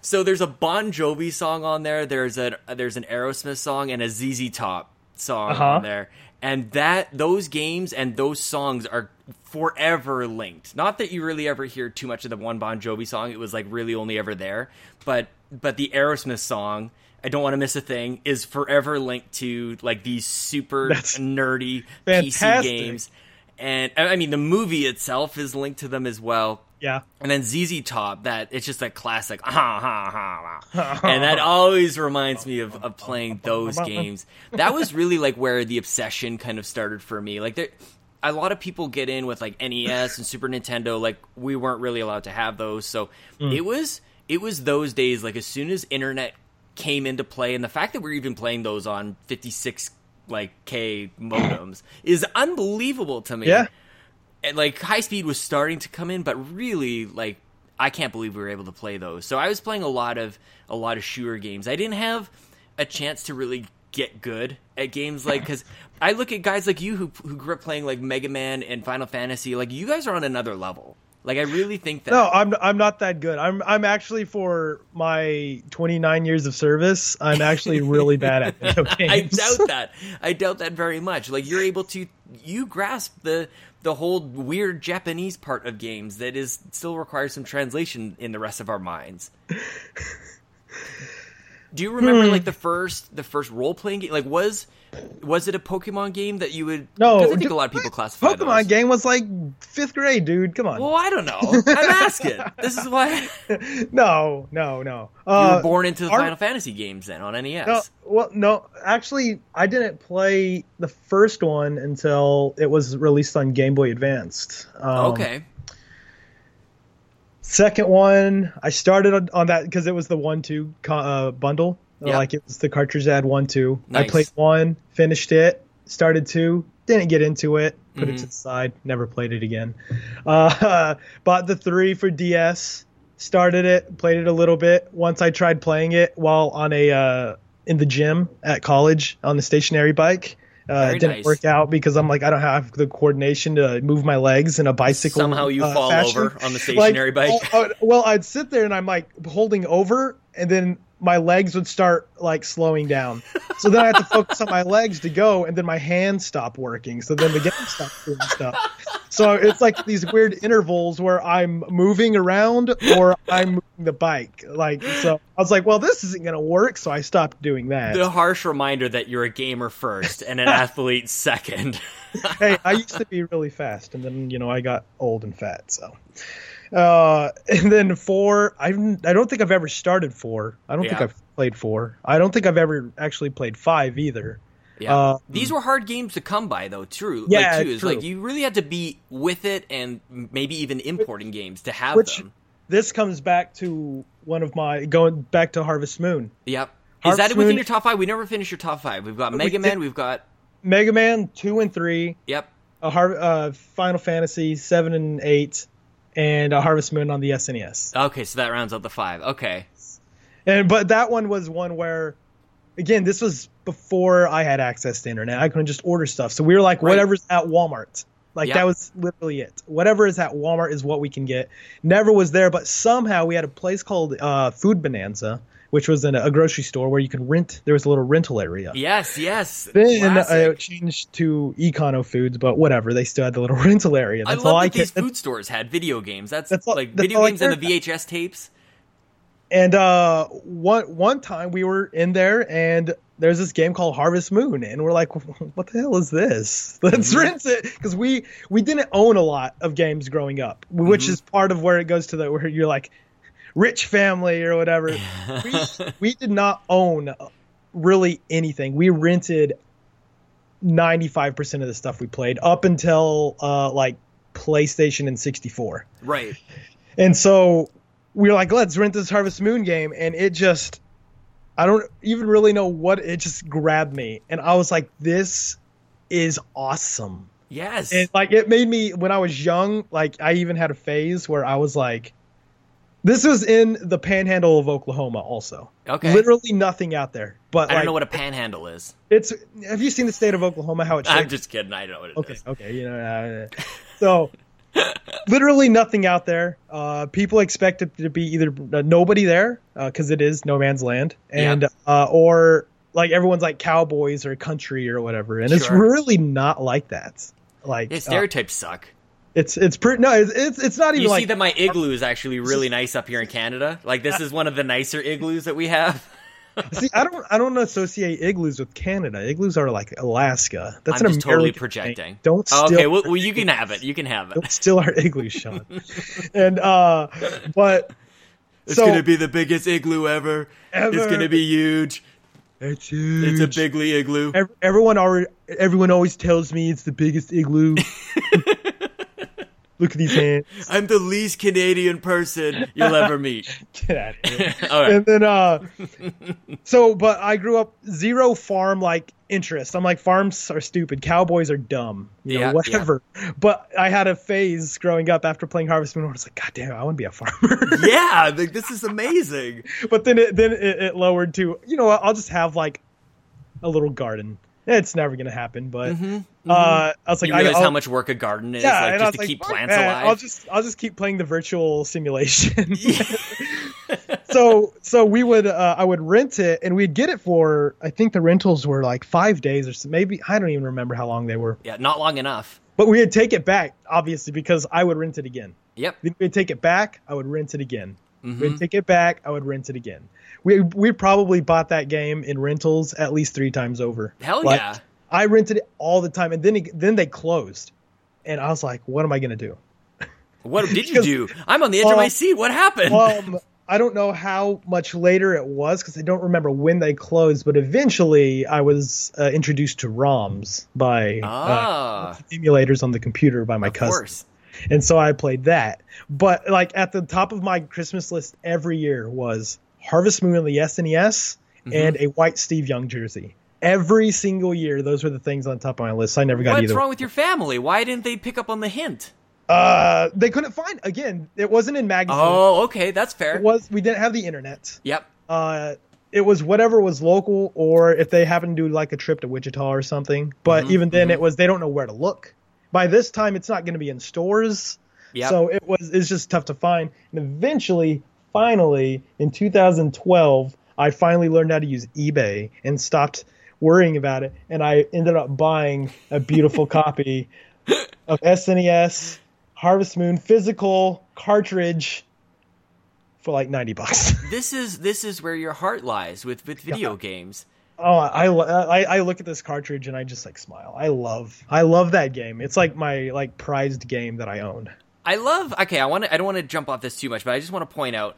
so there's a Bon Jovi song on there. There's a there's an Aerosmith song and a ZZ Top song Uh-huh. on there. And that those games and those songs are forever linked. Not that you really ever hear too much of the one Bon Jovi song. It was like really only ever there. But but the Aerosmith song, I don't want to miss a thing, is forever linked to like these super That's nerdy PC games. And I mean the movie itself is linked to them as well. Yeah. And then ZZ Top, that it's just a classic, ha ha ha, ha. and that always reminds me of, of playing those games. That was really like where the obsession kind of started for me. Like there, a lot of people get in with like NES and Super Nintendo. Like we weren't really allowed to have those, so hmm. it was it was those days. Like as soon as internet came into play, and the fact that we're even playing those on fifty six like K modems is unbelievable to me Yeah. And like high speed was starting to come in, but really like I can't believe we were able to play those. So I was playing a lot of a lot of shooter games. I didn't have a chance to really get good at games like because I look at guys like you who who grew up playing like Mega Man and Final Fantasy. Like you guys are on another level. Like I really think that. No, I'm I'm not that good. I'm I'm actually for my 29 years of service, I'm actually really bad at video games. I doubt that. I doubt that very much. Like you're able to you grasp the the whole weird Japanese part of games that is still requires some translation in the rest of our minds. Do you remember like hmm. the first the first role playing game? Like was was it a Pokemon game that you would? No, I think a lot of people classify Pokemon those. game was like fifth grade, dude. Come on. Well, I don't know. I'm asking. This is why no, no, no. you Uh, were born into the our- Final Fantasy games then on NES. No, well, no. Actually, I didn't play the first one until it was released on Game Boy Advanced. Um, okay. Second one, I started on, on that because it was the one-two uh, bundle. Yeah. Like it was the cartridge that had one-two. I played one, finished it, started two, didn't get into it, put Mm-hmm. it to the side, never played it again. Uh, bought the three for DS, started it, played it a little bit. Once I tried playing it while on a uh, in the gym at college on the stationary bike. Uh, it didn't nice. work out because I'm like I don't have the coordination to move my legs in a bicycle. Somehow you uh, fall fashion. over on the stationary Like, bike. oh, oh, well, I'd sit there and I'm like holding over, and then my legs would start like slowing down. So then I had to focus on my legs to go, and then my hands stopped working. So then the game stopped doing stuff. So it's like these weird intervals where I'm moving around or I'm moving the bike. Like so, I was like, well, this isn't gonna work. So I stopped doing that. the harsh reminder that you're a gamer first and an athlete second. hey, I used to be really fast, and then you know I got old and fat. So, uh, and then four, I I don't think I've ever started four. I don't think I've played four. I don't think I've ever actually played five either. Yeah. Uh, These were hard games to come by, though. True. Yeah, like, too, is true. like you really had to be with it, and maybe even importing games to have Which- them. This comes back to one of my going back to Harvest Moon, Yep. Is Harvest that within your top five? We never finished your top five. We've got We Mega did- Man. We've got Mega Man two and three, yep. a Har- uh, Final Fantasy seven and eight, and a Harvest Moon on the SNES. Okay, so that rounds out the five. Okay. And but that one was one where, again, this was before I had access to internet. I couldn't just order stuff. So we were like, Right. whatever's at Walmart. Like Yeah. that was literally it. Whatever is at Walmart is what we can get. Never was there, but somehow we had a place called uh, Food Bonanza, which was in a, grocery store where you could rent. There was a little rental area. Yes. Yes. Then uh, Classic. it changed to Econo Foods, but whatever. They still had the little rental area. I That's all love I that these could. food stores had video games. That's, That's all- like that's video games and the VHS tapes. And uh, one one time we were in there, and there's this game called Harvest Moon, and we're like, "What the hell is this? Let's Mhm. rent it." Because we we didn't own a lot of games growing up, which Mhm. is part of where it goes to the where you're like rich family or whatever. we we did not own really anything. We rented ninety five percent of the stuff we played up until uh, like PlayStation and sixty four. right. And so we were like, let's rent this Harvest Moon game. And it just, I don't even really know what, it just grabbed me. And I was like, this is awesome. Yes. And like, it made me, when I was young, like, I even had a phase where I was like, this was in the panhandle of Oklahoma also. okay. Literally nothing out there. But I like, don't know what a panhandle is. it's, have you seen the state of Oklahoma, how it's I'm just kidding. I don't know what it is. Okay, okay, you know, uh, so literally nothing out there. Uh, people expect it to be either uh, nobody there because it is no man's land, and uh, or like everyone's like cowboys or country or whatever, and it's really not like that. Like Yeah, uh, stereotypes suck. It's it's pretty no, it's it's, it's not even You like see that my igloo is actually really nice up here in Canada. Like this is one of the nicer igloos that we have. see I don't I don't associate igloos with Canada. Igloos are like Alaska. That's I'm an just totally projecting. thing. Don't Oh, steal okay, well, well, you can have it. You can have it. don't steal our igloos, Sean. and uh, but It's so- gonna be the biggest igloo ever. ever. It's gonna be huge. it's huge. It's a bigly igloo. Ev- everyone already everyone always tells me it's the biggest igloo Look at these hands. I'm the least Canadian person you'll ever meet. Get out of here. All right. And then, uh, so, but I grew up zero farm like interest. I'm like, farms are stupid. Cowboys are dumb. You know, Yeah, whatever. But I had a phase growing up after playing Harvest Moon where I was like, God damn, I want to be a farmer. Yeah, like, this is amazing. but then it, then it, it lowered to, you know, what, I'll just have like a little garden. It's never going to happen. But, uh, I was like, Mm-hmm, You realize I, how much work a garden is, yeah, like and I just was to like, keep plants that. alive. I'll just I'll just keep playing the virtual simulation. so so we would uh, I would rent it and we'd get it for I think the rentals were like five days or so, maybe I don't even remember how long they were. yeah, not long enough. But we would take it back obviously because I would rent it again. Yep. We'd take it back. I would rent it again. Mm-hmm. We'd take it back. I would rent it again. We we probably bought that game in rentals at least three times over. Hell Like, yeah. I rented it all the time, and then it, then they closed, and I was like, "What am I gonna do?" What did you do? I'm on the edge of my Um, seat. What happened? um, I don't know how much later it was because I don't remember when they closed, but eventually I was uh, introduced to ROMs by uh, ah, emulators on the computer by my of cousin, course. and so I played that. But like at the top of my Christmas list every year was Harvest Moon on the SNES Mm-hmm. and a white Steve Young jersey. Every single year, those were the things on top of my list. I never got What's either. What's wrong with your family? Why didn't they pick up on the hint? Uh, they couldn't find again. It wasn't in magazines. Oh, okay, that's fair. It was we didn't have the internet. Yep. uh, it was whatever was local, or if they happened to do like a trip to Wichita or something. But Mm-hmm, even then, it was they don't know where to look. By this time, it's not going to be in stores, Yep. so it was it's just tough to find. And eventually, finally, in 2012, I finally learned how to use eBay and stopped worrying about it. And I ended up buying a beautiful copy of SNES Harvest Moon physical cartridge for like 90 bucks. this is this is where your heart lies with with video games. Oh, I, I I look at this cartridge and I just like smile. I love I love that game. It's like my like prized game that I own. I love. Okay, I want to. I don't want to jump off this too much, but I just want to point out.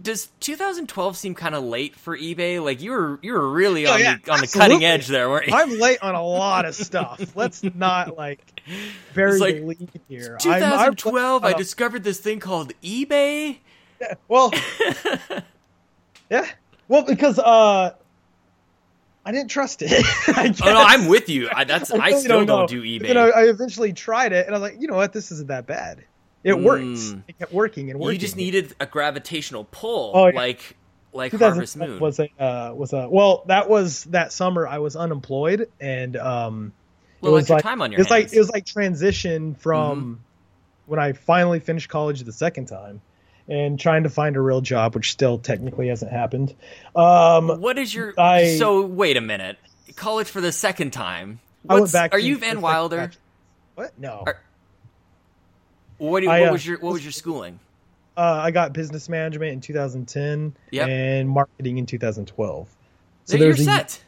Does 2012 seem kind of late for eBay? Like you were, you were really on Oh, yeah, the on the cutting edge there, weren't you? I'm late on a lot of stuff. Let's not like very like, here. I'm- I'm- 2012, I discovered this thing called eBay. well, yeah, well because uh, I didn't trust it. I. Oh no, I'm with you. I, that's I, really still don't, know. do eBay. You know, I eventually tried it and I was like, you know what, this isn't that bad. It worked. It kept working and working. Mm. you just needed a gravitational pull, Oh, yeah. like like Harvest Moon. was a uh, was a well that was that summer I was unemployed and um it was like time on your it's like hands. it was like transition from when I finally finished college the second time and trying to find a real job which still technically hasn't happened. Um What is your? I- so wait a minute. College for the second time. I went back are you Van Wilder? What? No. Are- What, do you, I, what uh, was your what was your schooling? Uh, I got business management in 2010 Yep. and marketing in 2012. So you're set.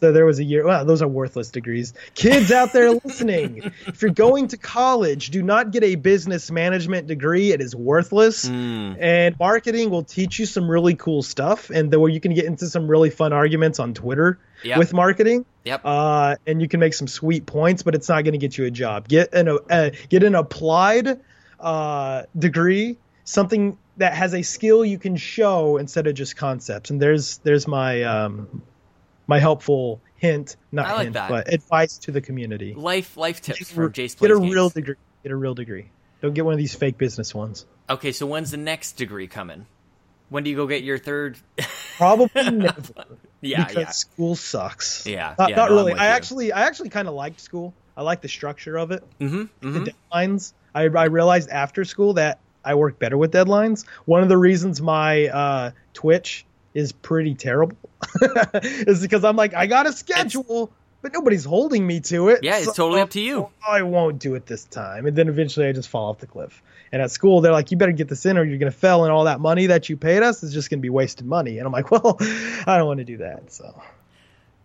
So there was a year. Well, those are worthless degrees. Kids out there listening, if you're going to college, do not get a business management degree. It is worthless. Hmm. And marketing will teach you some really cool stuff, and where you can get into some really fun arguments on Twitter Yep. with marketing. Yep. Uh, and you can make some sweet points, but it's not going to get you a job. Get an uh, get an applied uh, degree, something that has a skill you can show instead of just concepts. And there's there's my um, my helpful hint, not like hint, that. but advice to the community. life life tips Get from Jace Get a Games. real degree. Get a real degree. Don't get one of these fake business ones. Okay, so when's the next degree coming? When do you go get your third? Probably never. yeah, because yeah. school sucks. Yeah, not, yeah, not no, really. I you. actually, I actually kind of liked school. I like the structure of it. Mm-hmm, The deadlines. I, I realized after school that I work better with deadlines. One of the reasons my uh, Twitch is pretty terrible is because I'm like, I got a schedule, but nobody's holding me to it. Yeah, it's totally up to you. I won't do it this time, and then eventually I just fall off the cliff. And at school, they're like, "You better get this in, or you're gonna fail, and all that money that you paid us is just gonna be wasted money." And I'm like, "Well, I don't want to do that." So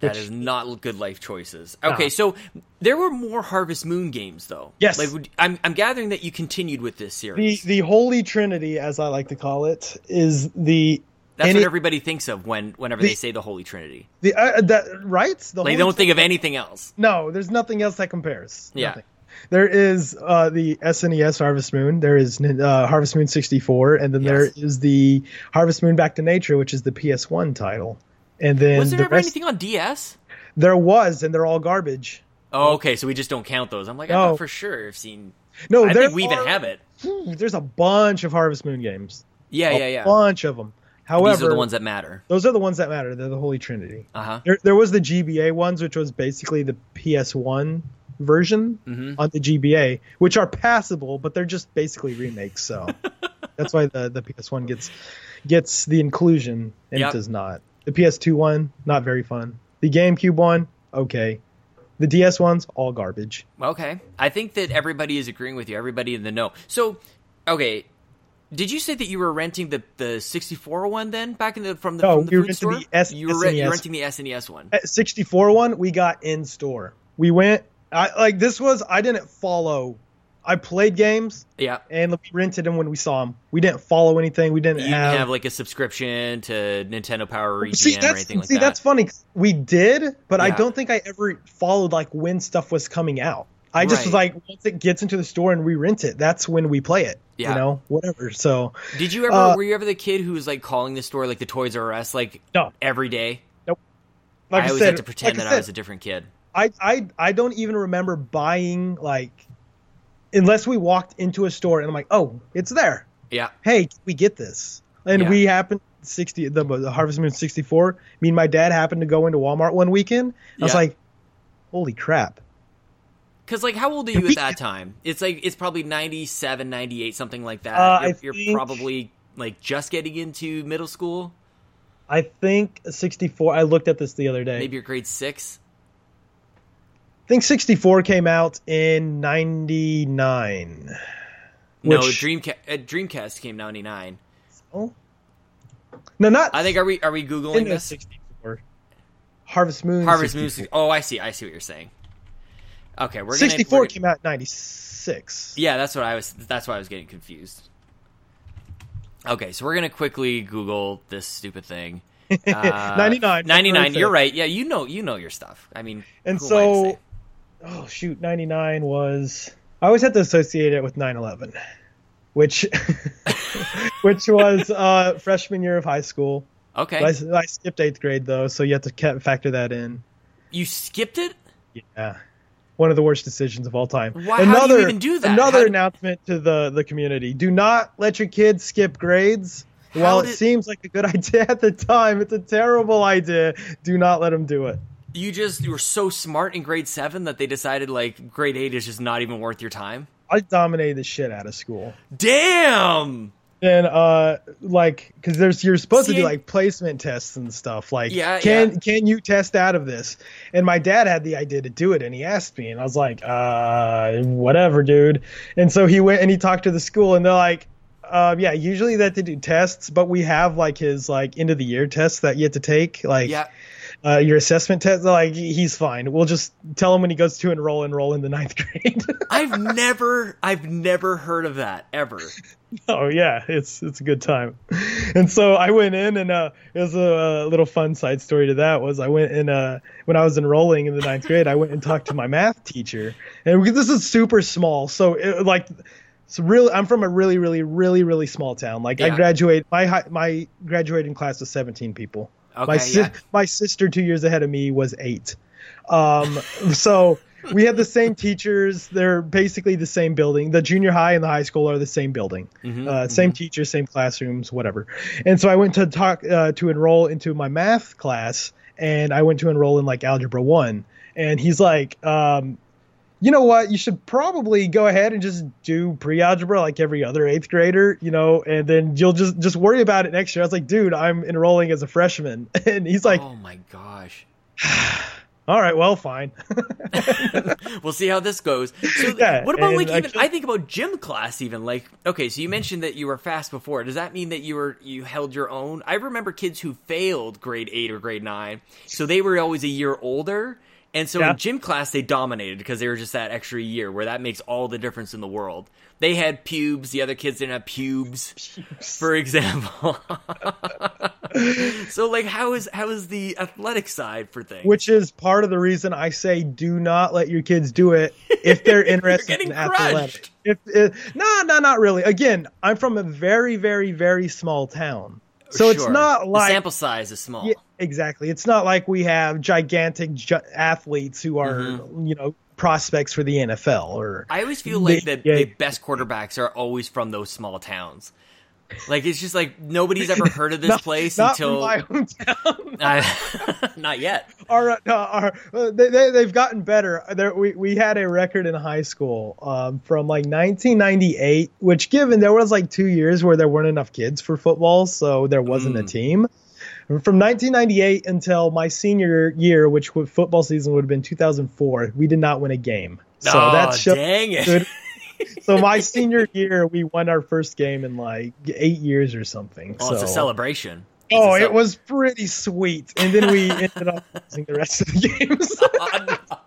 That is not good life choices. Okay, No. so there were more Harvest Moon games, though. Yes. like would- I'm I'm gathering that you continued with this series. the holy trinity, as I like to call it, is the That's any- what everybody thinks of when whenever The- they say the Holy Trinity. the uh, that right. The they don't think of anything else. No, there's nothing else that compares. Yeah. Nothing. there is uh, the SNES Harvest Moon. There is uh, Harvest Moon 64, and then Yes. there is the Harvest Moon Back to Nature, which is the PS1 title. And then Was there the ever rest, anything on DS? there was, and they're all garbage. Oh, okay, so we just don't count those. I'm like, I thought for sure I've seen. No, I think we even are- have it. There's a bunch of Harvest Moon games. Yeah, a yeah, yeah. bunch of them. However, These are the ones that matter. those are the ones that matter. They're the Holy Trinity. Uh huh. There, there was the GBA ones, which was basically the PS1 version Mhm. on the GBA, which are passable, but they're just basically remakes. So that's why the, the PS1 gets gets the inclusion and Yep. it does not. The PS2 one, not very fun. The GameCube one, okay. The DS ones, all garbage. Okay. I think that everybody is agreeing with you. Everybody in the know. So, okay. Did you say that you were renting the, the 64 one then back in the from the, No, from the we food renting store? the S- you were re- you're renting the SNES one. At 64 one, we got in store. We went. I like this was. I didn't follow. I played games Yeah. and we rented them when we saw them. We didn't follow anything. We didn't You didn't have. have like a subscription to Nintendo Power or EGM see, or anything like see, that. that's funny. We did, but I don't think I ever followed like when stuff was coming out. I just was like, once it gets into the store and we rent it, that's when we play it. Yeah. You know, whatever. So Did you ever? Uh, were you ever the kid who was like calling the store like the Toys R Us like No. every day? like I, I always said, had to pretend like that I I was a different kid. I, I I don't even remember buying like unless we walked into a store and I'm like, oh, it's there. Yeah. Hey, we get this? And Yeah. we happened sixty the, the Harvest Moon sixty four. Me and my dad happened to go into Walmart one weekend. I was like, holy crap. Because, like, how old are you at that time? It's like, it's probably 97, 98, something like that. Uh, you're you're probably, like, just getting into middle school. I think 64. I looked at this the other day. Maybe you're grade six. I think 64 came out in 99. No, Which- Dreamcast, uh, Dreamcast came 99. Oh. No, not I think, are we are we Googling this? 64. Harvest Moon. Harvest Moon. Oh, I see. I see what you're saying. Okay, we're gonna. 64 we're- came out 96. Yeah, that's what I was. That's why I was getting confused. Okay, so we're gonna quickly Google this stupid thing. Uh, 99. 99. You're right. Yeah, you know, you know your stuff. I mean, And who I so, say? Oh shoot, 99 was. I always had to associate it with 9 11, which, which was uh, freshman year of high school. okay, I, I skipped eighth grade though, so you have to factor that in. you skipped it. Yeah. One of the worst decisions of all time. Why- how do you even do that? Another How announcement to the, the community. Do not let your kids skip grades. While it seems like a good idea at the time, it's a terrible idea. Do not let them do it. You just you were so smart in grade seven that they decided like grade eight is just not even worth your time. I dominated the shit out of school. Damn. Then, uh, like, because there's you're supposed to do like placement tests and stuff. Like, Yeah, can yeah. can you test out of this? And my dad had the idea to do it, and he asked me, and I was like, uh, whatever, dude. And so he went and he talked to the school, and they're like, um, yeah, usually that they do tests, but we have like his like end of the year tests that you have to take, like Yeah. Uh, your assessment test. Like, he's fine. We'll just tell him when he goes to enroll, enroll in the ninth grade. I've never I've never heard of that ever. Oh yeah, it's it's a good time. And so I went in, and uh, it was a, uh little fun side story to that was I went in uh, when I was enrolling in the ninth grade. I went and talked to my math teacher, and this is super small, so it, like. So really, I'm from a really, really, really, really small town. Like I graduate, my my graduating class was 17 people. Okay, my si- yeah. my sister two years ahead of me was eight. Um, so we had the same teachers. They're basically the same building. The junior high and the high school are the same building. Mhm, uh, same teachers, same classrooms, whatever. And so I went to talk uh, to enroll into my math class, and I went to enroll in like algebra one. And he's like, um, you know what? You should probably go ahead and just do pre-algebra like every other eighth grader, you know, and then you'll just just worry about it next year. I was like, dude, I'm enrolling as a freshman, and he's like, oh my gosh. all right, well, fine. we'll see how this goes. So, Yeah, what about like even? I think about gym class even. Like, okay, so you mentioned that you were fast before. Does that mean that you were you held your own? I remember kids who failed grade eight or grade nine, so they were always a year older, And so Yeah. in gym class, they dominated because they were just that extra year where that makes all the difference in the world. They had pubes, the other kids didn't have pubes, for example. so, like, how is how is the athletic side for things? which is part of the reason I say do not let your kids do it if they're interested getting in athletics. If, if no, no, not really. Again, I'm from a very, very, very small town, so it's Sure. not the like sample size is small. Yeah, exactly. It's not like we have gigantic ju- athletes who are, Mm-hmm. you know, prospects for the NFL or. I always feel like They- that yeah. the best quarterbacks are always from those small towns. Like it's just like nobody's ever heard of this not, place not until my hometown. I, not yet. our, uh, our, uh, they, they, they've gotten better. There, we, we had a record in high school um, from like 1998, which given there was like two years where there weren't enough kids for football, so there wasn't a Mm. team. From 1998 until my senior year, which football season would have been 2004, we did not win a game. So oh, dang it. good. so my senior year, we won our first game in like eight years or something. Oh, so. it's a celebration. Oh, It's a it was pretty sweet. And then we ended up losing the rest of the games. Oh,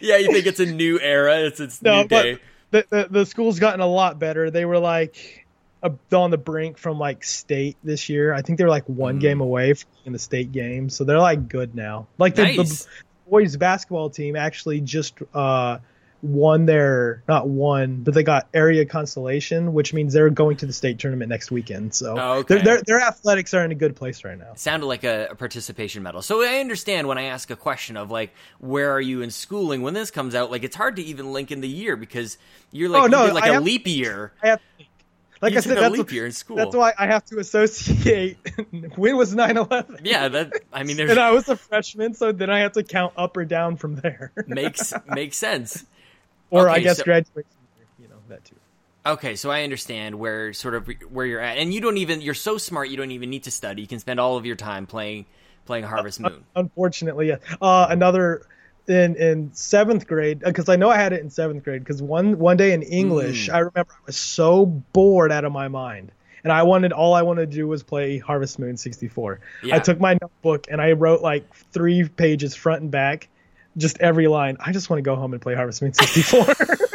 yeah, you think it's a new era? It's it's no, new day. the, the the school's gotten a lot better. They were like a, on the brink from like state this year. I think they were like one Mm. game away from in the state game, so they're like good now. Like the, Nice. the boys basketball team actually just uh won their not won, but they got area constellation, which means they're going to the state tournament next weekend. So Oh, okay. their, their athletics are in a good place right now. sounded like a, a participation medal. So I understand when I ask a question of like, where are you in schooling when this comes out? Like, it's hard to even link in the year because you're like, Oh, no, you did like I a have- leap year. I have. Like You I said, that's leap year in school. That's why I have to associate. when was 9/11? Yeah, that I mean, and I was a freshman, so then I have to count up or down from there. makes makes sense. or Okay, I guess so- graduation, you know that too. Okay, so I understand where sort of where you're at, and you don't even you're so smart you don't even need to study. You can spend all of your time playing playing Harvest Moon. Unfortunately, yeah. Uh, another in in seventh grade because I know I had it in seventh grade because one one day in English Mm. I remember I was so bored out of my mind. And I wanted all I wanted to do was play Harvest Moon 64. Yeah. I took my notebook and I wrote like three pages front and back, just every line. I just want to go home and play Harvest Moon 64.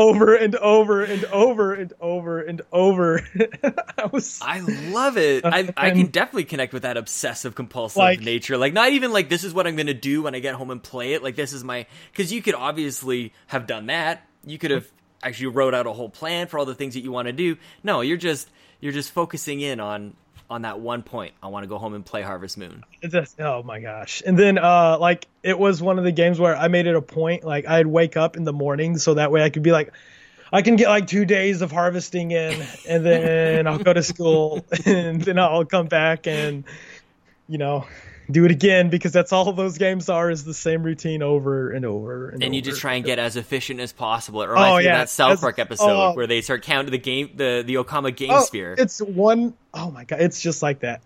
over and over and over and over and over. I was I love it. I I can definitely connect with that obsessive compulsive Like- nature. Like not even like this is what I'm going to do when I get home and play it. Like this is my cuz you could obviously have done that. You could have actually wrote out a whole plan for all the things that you want to do. No, you're just you're just focusing in on on that one point. I want to go home and play Harvest Moon. Just, oh my gosh. And then uh like it was one of the games where I made it a point like I'd wake up in the morning so that way I could be like I can get like 2 days of harvesting in and then I'll go to school and then I'll come back and you know do it again because that's all those games are is the same routine over and over and, And you just try and get as efficient as possible. It reminds Oh, me yeah. of that South As- Park episode oh. where they start counting the game the the Okama game Oh, sphere. It's one oh my god, it's just like that.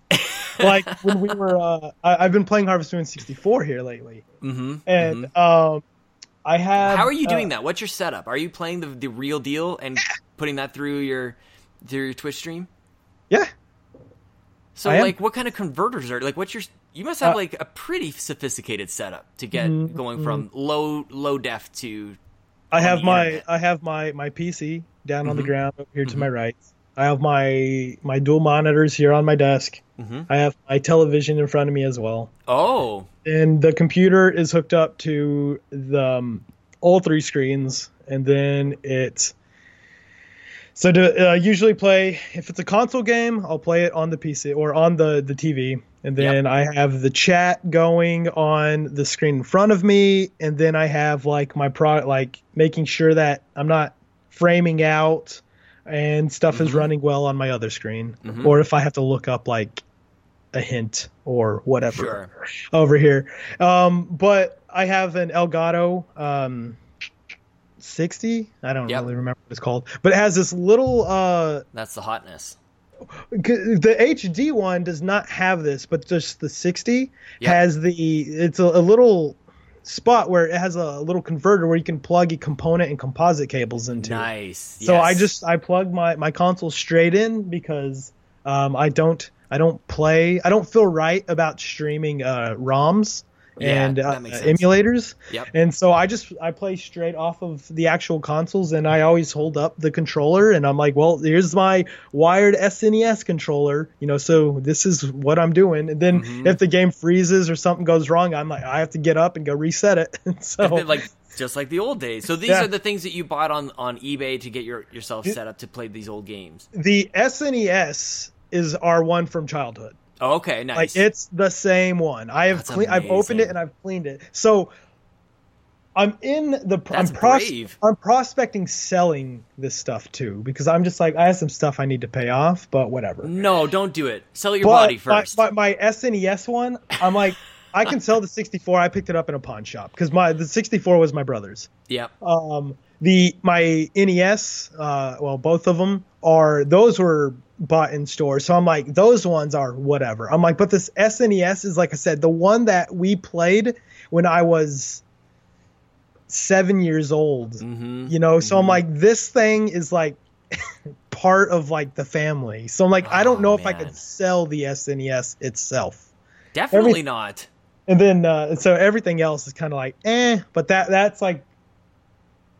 like when we were uh I, I've been playing Harvest Moon 64 here lately. Mhm. And um I have How are you doing uh, that? What's your setup? Are you playing the the real deal and putting that through your through your Twitch stream? Yeah. So like what kind of converters are like what's your you must have Uh, like a pretty sophisticated setup to get Mhm, going from low low def to I have my internet. I have my my PC down on the Mhm. ground over here to my right. I have my my dual monitors here on my desk. Mhm. I have my television in front of me as well. Oh, And the computer is hooked up to the um, all three screens and then it so to uh, usually play if it's a console game, I'll play it on the PC or on the the TV. And then I have the chat going on the screen in front of me, and then I have like my product, like making sure that I'm not framing out and stuff is Mhm. running well on my other screen. Mhm. Or if I have to look up like a hint or whatever sure. over here. Um, but I have an Elgato um, 60. I don't Yep. really remember what it's called, but it has this little. Uh, That's the hotness. The HD one does not have this, but just the 60 Yep. has the. It's a, a little spot where it has a little converter where you can plug a component and composite cables into. Nice. So I just I plug my my console straight in because um, I don't I don't play I don't feel right about streaming uh, ROMs Yeah, and uh, emulators. Yep. And so I just I play straight off of the actual consoles, and I always hold up the controller, and I'm like, well, here's my wired SNES controller, you know, so this is what I'm doing. And then Mhm. if the game freezes or something goes wrong, I'm like, I have to get up and go reset it. so like just like the old days. So these Yeah. are the things that you bought on on eBay to get your yourself set up to play these old games. the SNES is our one from childhood. Oh, okay, nice. Like it's the same one. I have clean, I've opened it and I've cleaned it. So I'm in the That's I'm pros- I'm prospecting selling this stuff too because I'm just like I have some stuff I need to pay off, but whatever. no, don't do it. Sell your but body my- first. My, my, SNES one, I'm like I can sell the 64. I picked it up in a pawn shop because my the 64 was my brother's. yep. Um, the my NES, uh, well, both of them are those were bought in stores. So I'm like, those ones are whatever. I'm like, but this SNES is like I said, the one that we played when I was seven years old. hmm You know, so I'm like, this thing is like part of like the family. So I'm like, I don't Oh, know if I could sell the SNES itself. Definitely every- not. And then uh, so everything else is kind of like, eh. But that that's like.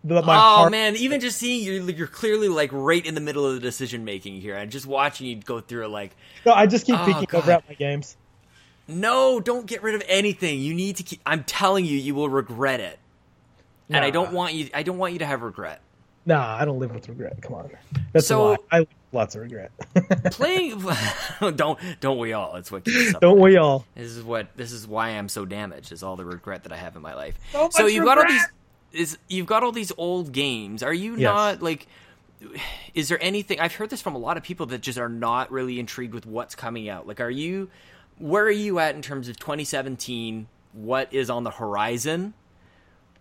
The, my oh heart- man, even just seeing you, you're clearly like right in the middle of the decision making here, and just watching you go through it, like, No, I just keep Oh, peeking over at my games. no, don't get rid of anything. You need to keep. I'm telling you, you will regret it, and I don't want you. I don't want you to have regret. Nah, I don't live with regret. Come on, that's So- a lie. I live lots of regret. Playing, don't don't we all? It's what keeps us up. don't we all? This is what this is why I'm so damaged. Is all the regret that I have in my life. So so you've got all these. Is you've got all these old games. Are you Yes. not like? Is there anything? I've heard this from a lot of people that just are not really intrigued with what's coming out. Like, are you? Where are you at in terms of 2017? What is on the horizon?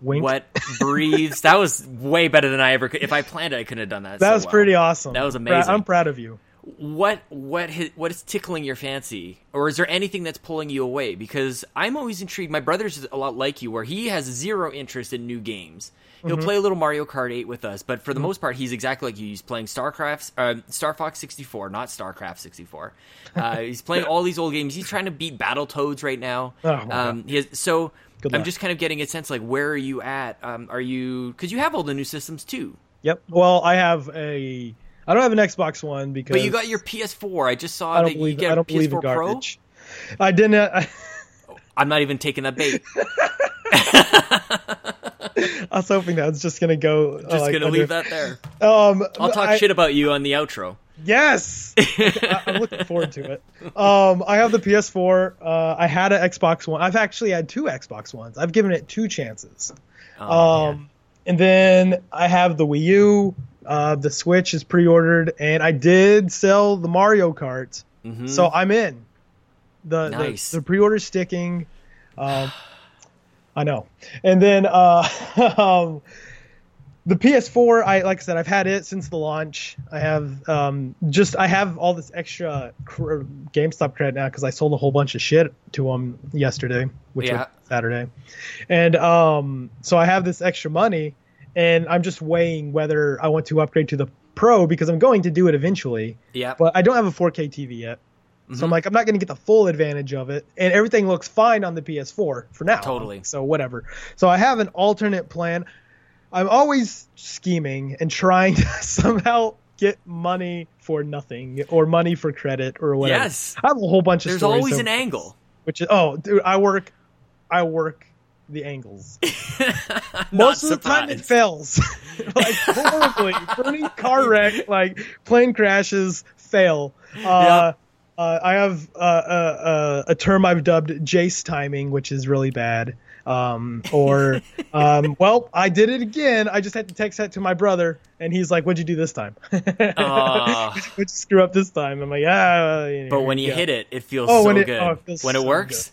Wink. What breathes? that was way better than I ever could. If I planned it, I couldn't have done that. That so was well. pretty awesome. That was amazing. I'm proud of you. What what what is tickling your fancy? Or is there anything that's pulling you away? Because i'm always intrigued. My brother's a lot like you where he has zero interest in new games. He'll Mm-hmm. play a little mario kart 8 with us but for the most part he's exactly like you. He's playing starcraft uh, star fox 64 not starcraft 64 uh, he's playing all these old games. He's trying to beat battletoads right now. Oh, um, has, so i'm just kind of getting a sense like where are you at? Um, are you because you have all the new systems too. Yep. Well, I have a. I don't have an Xbox One because. but you got your ps4 i just saw I that don't you believe. get I a don't believe ps4 in pro. I didn't. I, I'm not even taking that bait. I was hoping that was just gonna go. Just like, gonna under- leave that there. Um, I'll talk I- shit about you on the outro. Yes, I, I'm looking forward to it. Um, I have the PS4. Uh, I had an Xbox One. I've actually had two Xbox Ones. I've given it two chances. Oh, Um, and then I have the Wii U. Uh, the Switch is pre-ordered, and I did sell the Mario Kart, Mhm. so I'm in. The Nice. the, the pre-order sticking. Um, I know. And then uh, um, the PS4, I like I said, I've had it since the launch. I have um, just I have all this extra cr- GameStop credit now because I sold a whole bunch of shit to them yesterday, which Yeah. was Saturday, and um, so I have this extra money, and I'm just weighing whether I want to upgrade to the Pro because I'm going to do it eventually, yeah. but I don't have a 4K TV yet. Mm-hmm. So I'm like, I'm not going to get the full advantage of it, and everything looks fine on the PS4 for now. Totally. So whatever. So I have an alternate plan. I'm always scheming and trying to somehow get money for nothing or money for credit or whatever. Yes. I have a whole bunch of There's always of- an angle. Which is oh, dude, I work, I work the angles. Most of the time it fails, like horribly. Burning car wreck, like plane crashes, fail. Uh, uh, I have uh, uh, uh, a term I've dubbed Jace timing, which is really bad. Um, or, um, well, I did it again. I just had to text that to my brother, and he's like, "What'd you do this time? What'd you screw up this time?" I'm like, "Ah." But when you hit it, it feels Oh, so it- good. oh, it when it so works,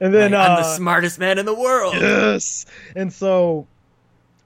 and then like, I'm the uh, smartest man in the world. Yes. And so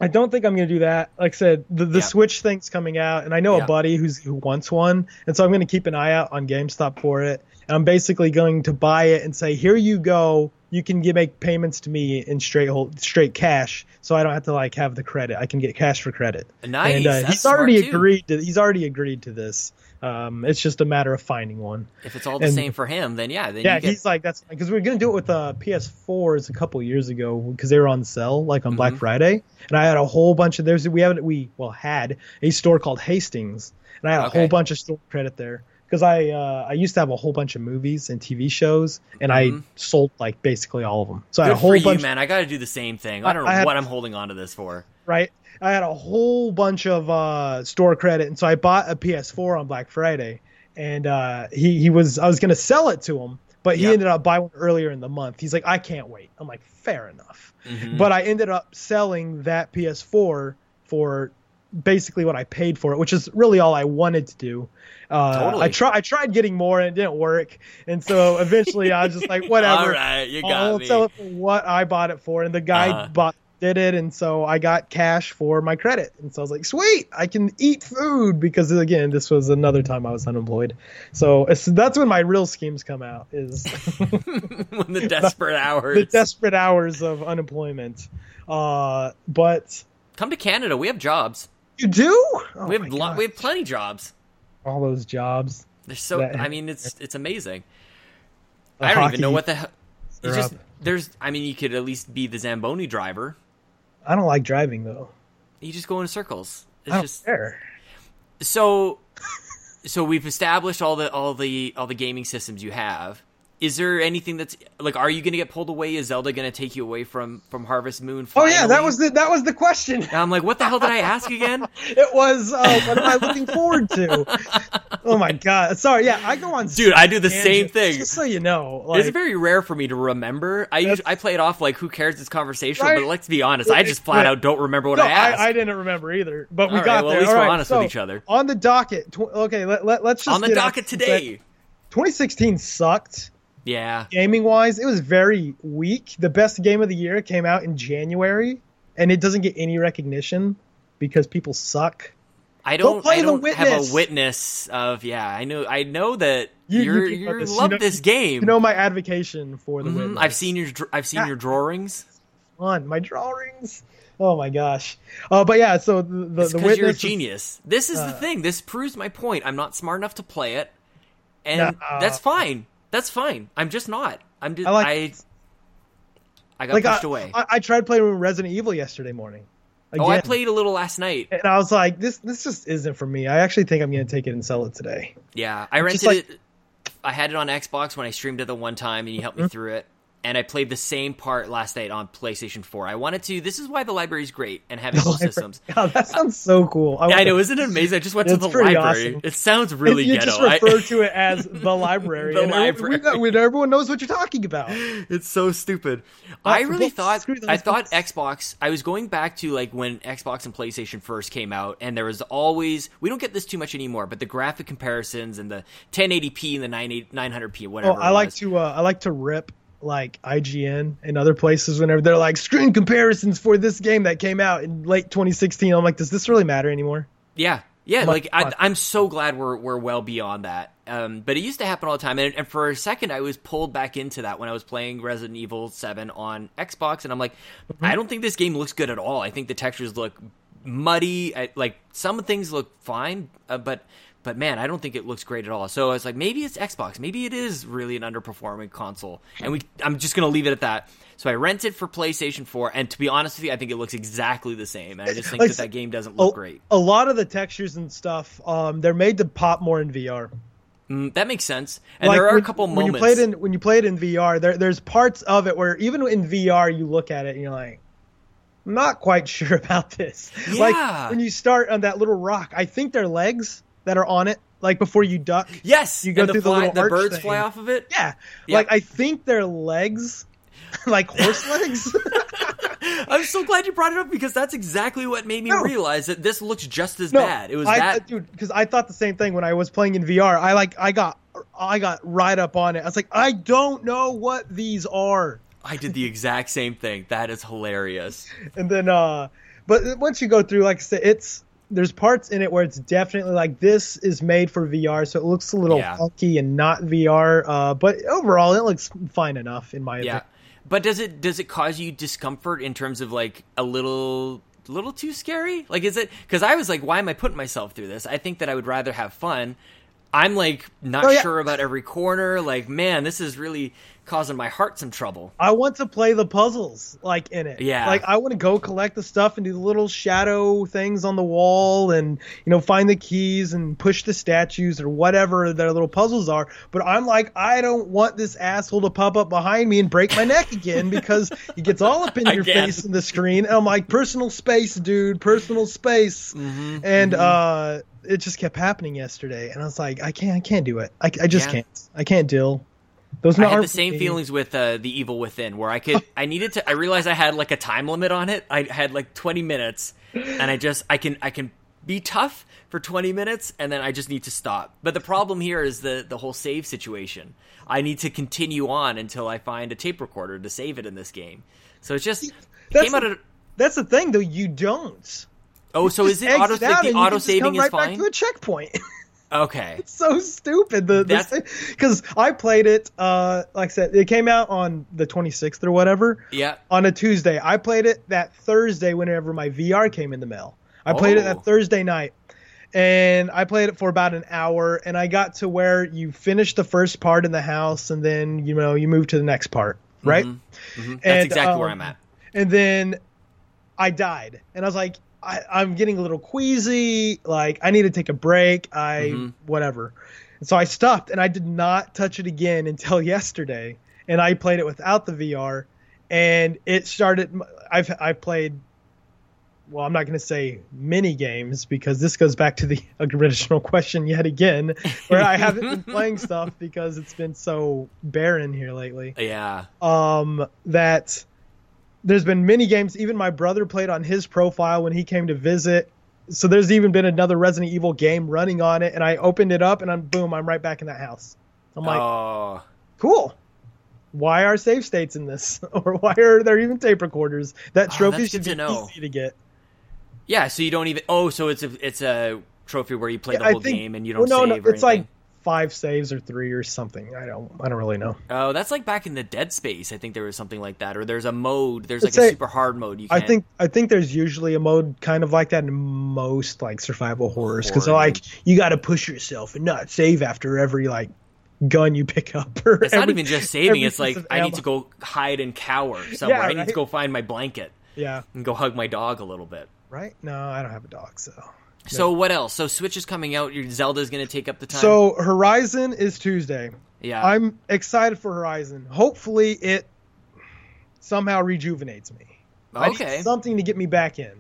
I don't think I'm going to do that. Like I said, the, the Yeah. Switch thing's coming out, and I know Yeah. a buddy who's who wants one, and so I'm going to keep an eye out on GameStop for it. And I'm basically going to buy it and say, "Here you go. You can get, make payments to me in straight hold, straight cash, so I don't have to like have the credit. I can get cash for credit." Nice. And uh, he's already too. agreed to. He's already agreed to this. Um, it's just a matter of finding one. If it's all the And- same for him, then yeah, then Yeah, you get, he's like that's because we are gonna do it with uh, PS4s a couple years ago because they were on sale like on Black Mhm. Friday, and I had a whole bunch of there's we haven't we well had a store called Hastings, and I had a Okay. whole bunch of store credit there because I uh, I used to have a whole bunch of movies and TV shows, and Mhm. I sold like basically all of them. So I had a whole for you, bunch, man. I got to do the same thing. I don't know I had- what I'm holding on to this for. right? I had a whole bunch of uh, store credit, and so I bought a PS4 on Black Friday, and uh, he he was I was gonna sell it to him, but he Yeah. ended up buying one earlier in the month. He's like, I can't wait. I'm like, fair enough. Mhm. But I ended up selling that PS4 for basically what I paid for it, which is really all I wanted to do. Uh, Totally. I try I tried getting more and it didn't work, and so eventually I was just like, whatever. All right, you got I'll me. sell it for what I bought it for, and the guy Uh-huh. bought did it, and so I got cash for my credit, and so I was like, sweet, I can eat food because again, this was another time I was unemployed, so that's when my real schemes come out is when the desperate hours. the desperate hours of unemployment. Uh, but Come to Canada. We have jobs. you do? Oh we have my lo- we have plenty jobs. All those jobs. They're so. That- I mean, it's it's amazing. I don't even know what the hell. You just up. there's. I mean, you could at least be the Zamboni driver. I don't like driving though. You just go in circles. It's I don't just care. so. So we've established all the all the all the gaming systems you have. Is there anything that's like? Are you going to get pulled away? Is Zelda going to take you away from from Harvest Moon? Oh yeah, that was the that was the question. And I'm like, what the hell did I ask again? It was uh, what am I looking forward to? Oh my god! Sorry, yeah, I go on. Dude, I do the same thing. Just so you know, like, it's very rare for me to remember. I usually, I play it off like, who cares? It's conversational. Right. But let's be honest, I just flat out don't remember what no, I asked. I, I didn't remember either, but we All right, got well, at least All we're right, honest so, with each other. On the docket, tw- okay, let, let, let's just On the docket today. 2016 sucked Yeah, gaming wise. It was very weak. The best game of the year came out in January, and it doesn't get any recognition because people suck. I don't. play I The don't have a Witness. witness of. Yeah, I know. I know that You- you, you you, know this. You love know- this game. You know my advocation for the. Witness. I've seen your. I've seen Yeah. your drawings. on my drawings. Oh my gosh. Uh, but yeah, so the the, It's the because you're a witness. genius. This is the uh, thing. This proves my point. I'm not smart enough to play it, and Nah. that's fine. That's fine. I'm just not. I'm just. I I. like- I, got like pushed I, away. I, I tried playing Resident Evil yesterday morning. Again. oh, I played a little last night. and I was like, this this just isn't for me. I actually think I'm gonna take it and sell it today. Yeah, I rented like- it. I had it on Xbox when I streamed it the one time, and you helped me Mm-hmm. through it. And I played the same part last night on PlayStation 4. I wanted to. This is why the library is great and having full systems. God, that sounds so cool. Yeah, I know, to- isn't it amazing? I just went to the library. awesome. It sounds really you ghetto. just I- refer to it as the library. The and everyone- library. we know- everyone knows what you're talking about. it's so stupid. I really thought I thought books. Xbox. I was going back to like when Xbox and PlayStation first came out, and there was always we don't get this too much anymore, but the graphic comparisons and the 1080p and the 900p, Oh, whatever. I it like to uh, I like to rip like IGN and other places whenever they're like screen comparisons for this game that came out in late 2016. I'm like, does this really matter anymore? Yeah, yeah. Like I, I'm so glad we're we're well beyond that. Um, but it used to happen all the time, and, and for a second, I was pulled back into that when I was playing Resident Evil Seven on Xbox, and I'm like, Mm-hmm. I don't think this game looks good at all. I think the textures look muddy. I, like some things look fine, uh, but but man, I don't think it looks great at all. So I was like, maybe it's Xbox. Maybe it is really an underperforming console, and we. I'm just gonna leave it at that. So I rented it for PlayStation 4, and to be honest with you, I think it looks exactly the same. And I just think Like, that that game doesn't look a, great. a lot of the textures and stuff, um, they're made to pop more in VR. Mm, that makes sense. And Like, there are when, a couple when moments. you play it in when you play it in VR. There, there's parts of it where even in VR you look at it and you're like, I'm not quite sure about this. Yeah. Like when you start on that little rock, I think they're legs that are on it. Like before you duck, yes, you go the, through the fly, little the arch birds thing. fly off of it. yeah, Yeah. like I think they're legs, like horse legs. I'm so glad you brought it up because that's exactly what made me No. realize that this looks just as No, bad. It was I, that. dude, because I thought the same thing when I was playing in VR. I like, I got, I got right up on it. I was like, I don't know what these are. I did the exact same thing. That is hilarious. and then uh but once you go through like i said it's there's parts in it where it's definitely like this is made for VR, so it looks a little Yeah. funky and not VR. Uh, but overall, it looks fine enough in my Yeah. opinion. But does it does it cause you discomfort in terms of like a little little too scary? Like is it cuz I was like why am I putting myself through this? I think that I would rather have fun. I'm like not Oh, yeah. sure about every corner. Like man, this is really causing my heart some trouble. I want to play the puzzles like in it. Yeah. Like I want to go collect the stuff and do the little shadow things on the wall and you know find the keys and push the statues or whatever their little puzzles are. But I'm like I don't want this asshole to pop up behind me and break my neck again because he gets all up in your Again. face in the screen. And I'm like personal space, dude, personal space. Mm-hmm. And uh it just kept happening yesterday and I was like I can't I can't do it. I, I just Yeah. can't. I can't deal. Those I had the same feelings with uh, the Evil Within, where I could, I needed to, I realized I had like a time limit on it. I had like 20 minutes, and I just, I can, I can be tough for 20 minutes, and then I just need to stop. But the problem here is the the whole save situation. I need to continue on until I find a tape recorder to save it in this game. So it's just That's came out of. That's the thing, though. You don't. Oh, so is it auto? Like the auto saving come is right fine. Back to a checkpoint. Okay. It's so stupid. The because I played it. Uh, like I said, it came out on the 26th or whatever Yeah. on a Tuesday. I played it that Thursday whenever my VR came in the mail. I played it Oh. that Thursday night. And I played it for about an hour, and I got to where you finish the first part in the house, and then you know you move to the next part, right? Mhm. That's And, exactly where um, I'm at. and then I died, and I was like, I, I'm getting a little queasy. Like I need to take a break. I Mhm. whatever. And so I stopped, and I did not touch it again until yesterday. And I played it without the VR, and it started. I've I played. Well, I'm not going to say mini games because this goes back to the original question yet again, where I haven't been playing stuff because it's been so barren here lately Yeah. um, that there's been many games. Even my brother played on his profile when he came to visit. So there's even been another Resident Evil game running on it, and I opened it up, and I'm boom, I'm right back in that house. I'm like, oh. cool. Why are save states in this, or why are there even tape recorders? That Oh, trophy that's should be to easy to get. Yeah, so you don't even. Oh, so it's a it's a trophy where you play the whole think- game and you don't well, no, save no, or it's like anything. Five saves or three or something. I don't, I don't really know. Oh, that's like back in the Dead Space. I think there was something like that, or there's a mode. There's like It's a super hard mode. You I think I think there's usually a mode kind of like that in most like survival horrors because like you got to push yourself and not save after every like gun you pick up. Or it's not even just saving. It's like I need to go hide and cower somewhere. I need to go find my blanket Yeah, and go hug my dog a little bit. right. No, I don't have a dog, so. So what else? So Switch is coming out. Your Zelda is going to take up the time. So Horizon is Tuesday. yeah, I'm excited for Horizon. Hopefully, it somehow rejuvenates me. I need okay. something to get me back in.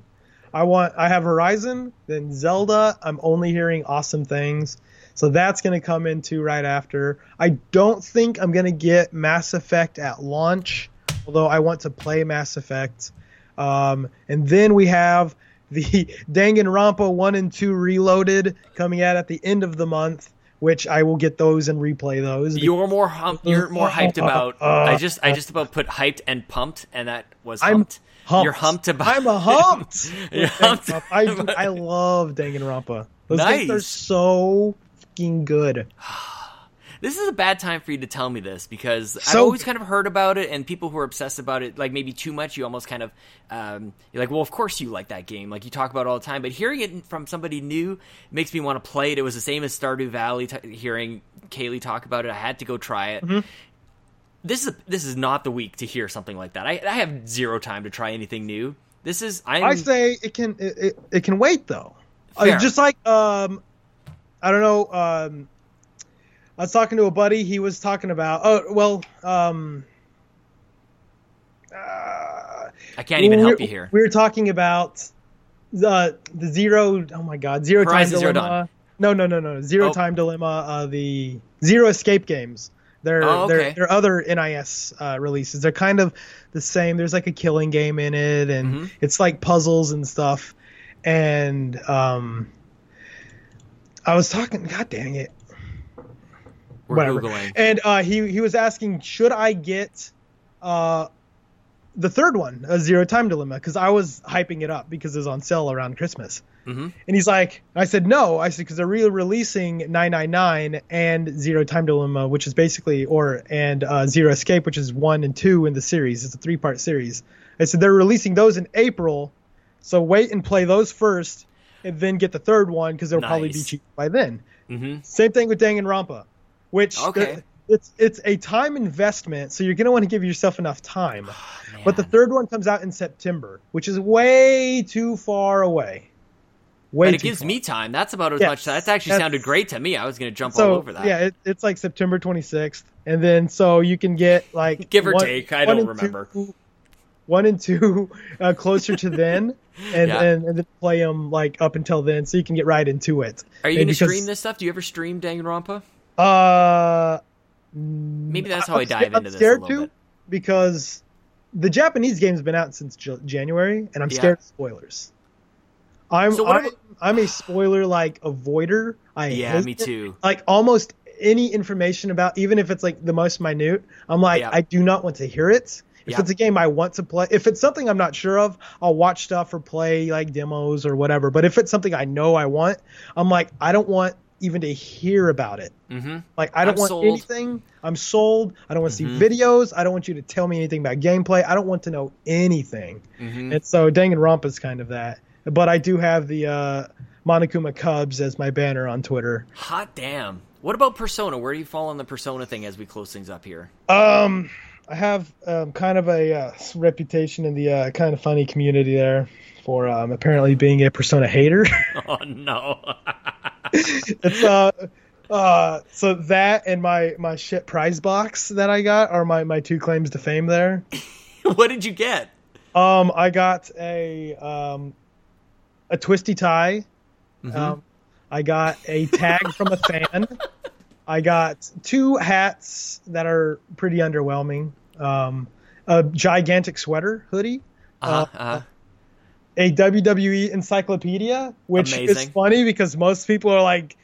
I want. I have Horizon, then Zelda. I'm only hearing awesome things, so that's going to come into right after. I don't think I'm going to get Mass Effect at launch, although I want to play Mass Effect. Um, and then we have the Danganronpa one and two Reloaded coming out at the end of the month, which I will get those and replay those. You're more hum- you're more hyped about. Uh, I just I just about put hyped and pumped, and that was I'm humped. humped. You're humped about. I'm a humped. You're humped I, I love Danganronpa. Those Nice. games are so fucking good. This is a bad time for you to tell me this because I've always kind of heard about it, and people who are obsessed about it, like maybe too much, you almost kind of um, you're like, well, of course you like that game, like you talk about it all the time. But hearing it from somebody new makes me want to play it. It was the same as Stardew Valley. T- hearing Kaylee talk about it, I had to go try it. Mm-hmm. This is this is not the week to hear something like that. I, I have zero time to try anything new. This is I'm, I say it can it, it, it can wait though. Uh, just like um, I don't know. Um, I was talking to a buddy. He was talking about oh well um. Uh, I can't even help you here. We were talking about the the zero. Oh my god, zero Horizon time Zero dilemma. Dawn. No, no, no, no. Zero Oh. time dilemma. Uh, the zero escape games. They're Oh, okay. they're, they're other NIS uh, releases. They're kind of the same. There's like a killing game in it, and Mhm. it's like puzzles and stuff. And um, I was talking. God dang it. We're whatever. googling. And uh, he he was asking, should I get uh, the third one, a zero time dilemma, because I was hyping it up because it was on sale around Christmas. And he's like, I said no. I said because they're re-releasing 999 and Zero Time Dilemma, which is basically or and uh, Zero Escape, which is one and two in the series. It's a three-part series. I said they're releasing those in April, so wait and play those first, and then get the third one because they'll probably be cheap by then. Mm-hmm. Same thing with Danganronpa, which Okay. the- it's it's a time investment, so you're gonna want to give yourself enough time. but the third one comes out in September, which is way too far away. Way But it gives far. me time. That's about as Yes, much. That's actually that's- sounded great to me. I was going to jump so all over that. yeah, it, it's like September 26th, and then so you can get like Give or one- take, I don't remember. two- one and two uh, closer to then, and, Yeah. and and then play them like up until then, so you can get right into it. Are you going to stream this stuff? Do you ever stream Danganronpa? Uh, Maybe that's how I'm I dive I'm into this a scared to bit. because the Japanese game's been out since J- January, and I'm Yeah. scared of spoilers. I'm So I'm, I'm a spoiler like avoider. I Yeah, me it. too. Like almost any information about, even if it's like the most minute, I'm like, Yeah. I do not want to hear it. If Yeah. it's a game I want to play, if it's something I'm not sure of, I'll watch stuff or play like demos or whatever. But if it's something I know I want, I'm like, I don't want even to hear about it. Mm-hmm. Like I don't I'm want sold. anything. I'm sold. I don't want to Mhm. see videos. I don't want you to tell me anything about gameplay. I don't want to know anything. Mm-hmm. And so Danganronpa is kind of that. But I do have the uh, Monokuma Cubs as my banner on Twitter. Hot damn. What about Persona? Where do you fall on the Persona thing as we close things up here? Um, I have um, kind of a uh, reputation in the uh, kind of funny community there for um, apparently being a Persona hater. Oh no. it's uh uh so that and my my shit prize box that I got are my my two claims to fame there. what did you get? Um, I got a um, a twisty tie. Mhm. Um, I got a tag from a fan. I got two hats that are pretty underwhelming. Um, a gigantic sweater hoodie. Uh-huh, uh-huh. A WWE encyclopedia, which is funny because most people are like,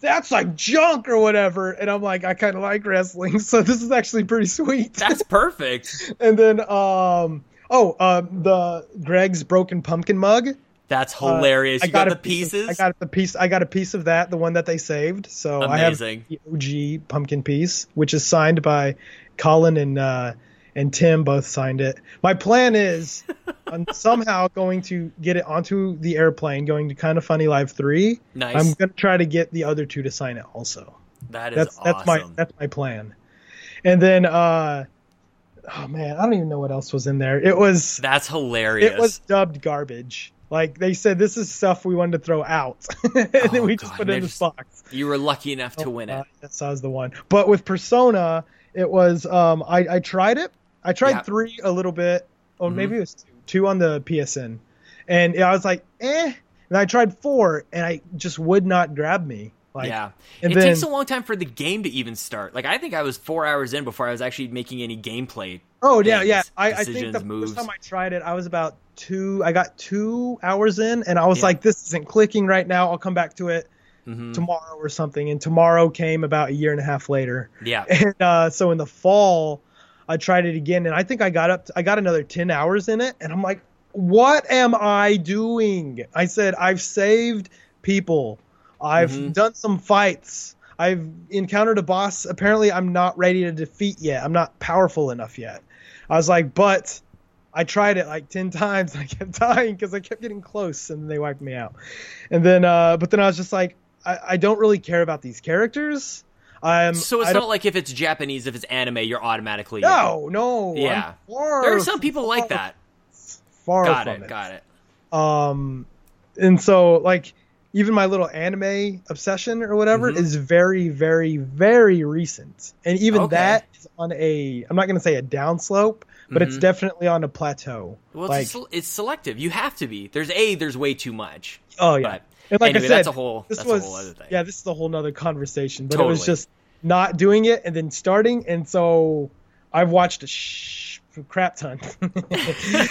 "That's like junk" or whatever, and I'm like, I kind of like wrestling, so this is actually pretty sweet. That's perfect. and then, um, oh, um, the Greg's broken pumpkin mug. That's Uh, hilarious. I you got, a the piece pieces. I got the piece. I got a piece of that, the one that they saved. So Amazing. I have the OG pumpkin piece, which is signed by Colin and uh, and Tim. Both signed it. My plan is I'm somehow going to get it onto the airplane, going to Kind of Funny Live three. nice. I'm gonna try to get the other two to sign it also. that is That's awesome. that's my that's my plan. And then, uh, oh man, I don't even know what else was in there. It was That's hilarious. it was dubbed garbage. Like they said, this is stuff we wanted to throw out, and Oh, then we just put it in this box. you were lucky enough to win Uh, it. That was the one. But with Persona, it was um, I I tried it. I tried Yeah. three a little bit, or Mhm. maybe it was two, two on the PSN, and I was like, eh. And I tried four, and I just would not grab me. Like, yeah. it then- takes a long time for the game to even start. Like I think I was four hours in before I was actually making any gameplay. Oh yeah, yeah. I, I think the moves. first time I tried it, I was about two. I got two hours in, and I was Yeah. like, "This isn't clicking right now. I'll come back to it Mhm. tomorrow or something." And tomorrow came about a year and a half later. Yeah. And uh, so in the fall, I tried it again, and I think I got up. To, I got another ten hours in it, and I'm like, "What am I doing?" I said, "I've saved people. I've Mhm. done some fights." I've encountered a boss. Apparently, I'm not ready to defeat yet. I'm not powerful enough yet. I was like, but I tried it like 10 times and I kept dying because I kept getting close and they wiped me out. And then, uh, but then I was just like, I, I don't really care about these characters. Um, So it's not like if it's Japanese, if it's anime, you're automatically in. no, no. Yeah. Far, There are some people like that. Far Got from it. Got it. Um, and so like even my little anime obsession or whatever Mhm. is very, very, very recent. And even Okay. that is on a, I'm not going to say a downslope, but it's Mhm. definitely on a plateau. Well, like, it's, it's selective. You have to be. There's a. There's way too much. oh yeah. But And like anyway, I said, that's a whole. this was whole other thing. yeah, this is a whole nother conversation. But it was just not doing it and then starting, and so I've watched a sh- crap ton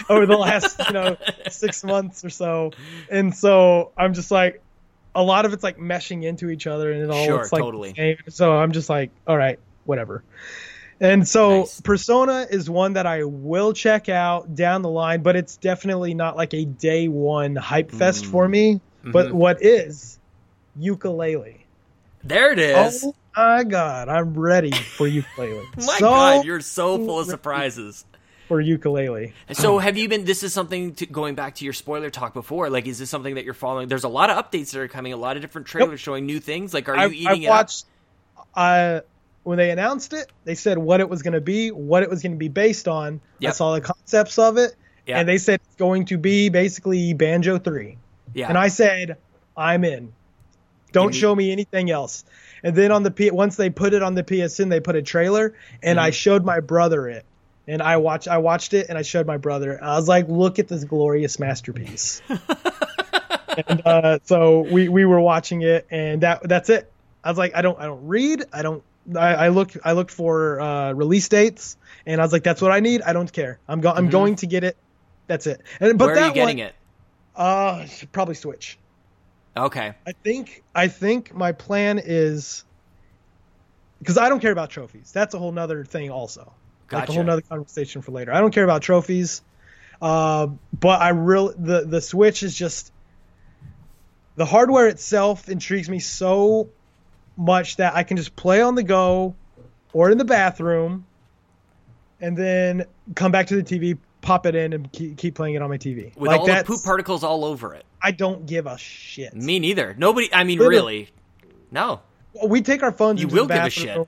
over the last you know six months or so, and so I'm just like, a lot of it's like meshing into each other, and it all Sure, like totally. So I'm just like, all right, whatever. And so Nice. Persona is one that I will check out down the line, but it's definitely not like a day one hype fest Mm. for me. Mm-hmm. But what is Yooka-Laylee? There it is. Oh my god, I'm ready for Yooka-Laylee. my so god, you're so full of surprises. For Yooka-Laylee. So have you been this is something to, going back to your spoiler talk before, like is this something that you're following? There's a lot of updates that are coming, a lot of different trailers yep. showing new things. Like are you eating I it watched, up? I when they announced it, they said what it was going to be, what it was going to be based on. Yep. I saw the concepts of it, yep. and they said it's going to be basically Banjo 3. Yeah. And I said, I'm in. Don't show me anything else. And then on the P- once they put it on the PSN, they put a trailer, and Mm-hmm. I showed my brother it. And I watched I watched it, and I showed my brother. I was like, "Look at this glorious masterpiece." and uh, so we we were watching it, and that that's it. I was like, I don't I don't read. I don't. I, I look I look for uh, release dates, and I was like, that's what I need. I don't care. I'm go- I'm going to get it. That's it. And but Mm-hmm. Where that are you getting one, it? Uh, probably Switch. Okay. I think I think my plan is because I don't care about trophies. That's a whole nother thing also. Like a whole nother conversation for later. I don't care about trophies. Uh, but I really the the Switch is just the hardware itself intrigues me so much that I can just play on the go or in the bathroom and then come back to the TV, pop it in, and keep, playing it on my TV. With like all the poop particles all over it. I don't give a shit. Me neither. Nobody. I mean, Literally. really. No. we take our phones. You will give a bathroom.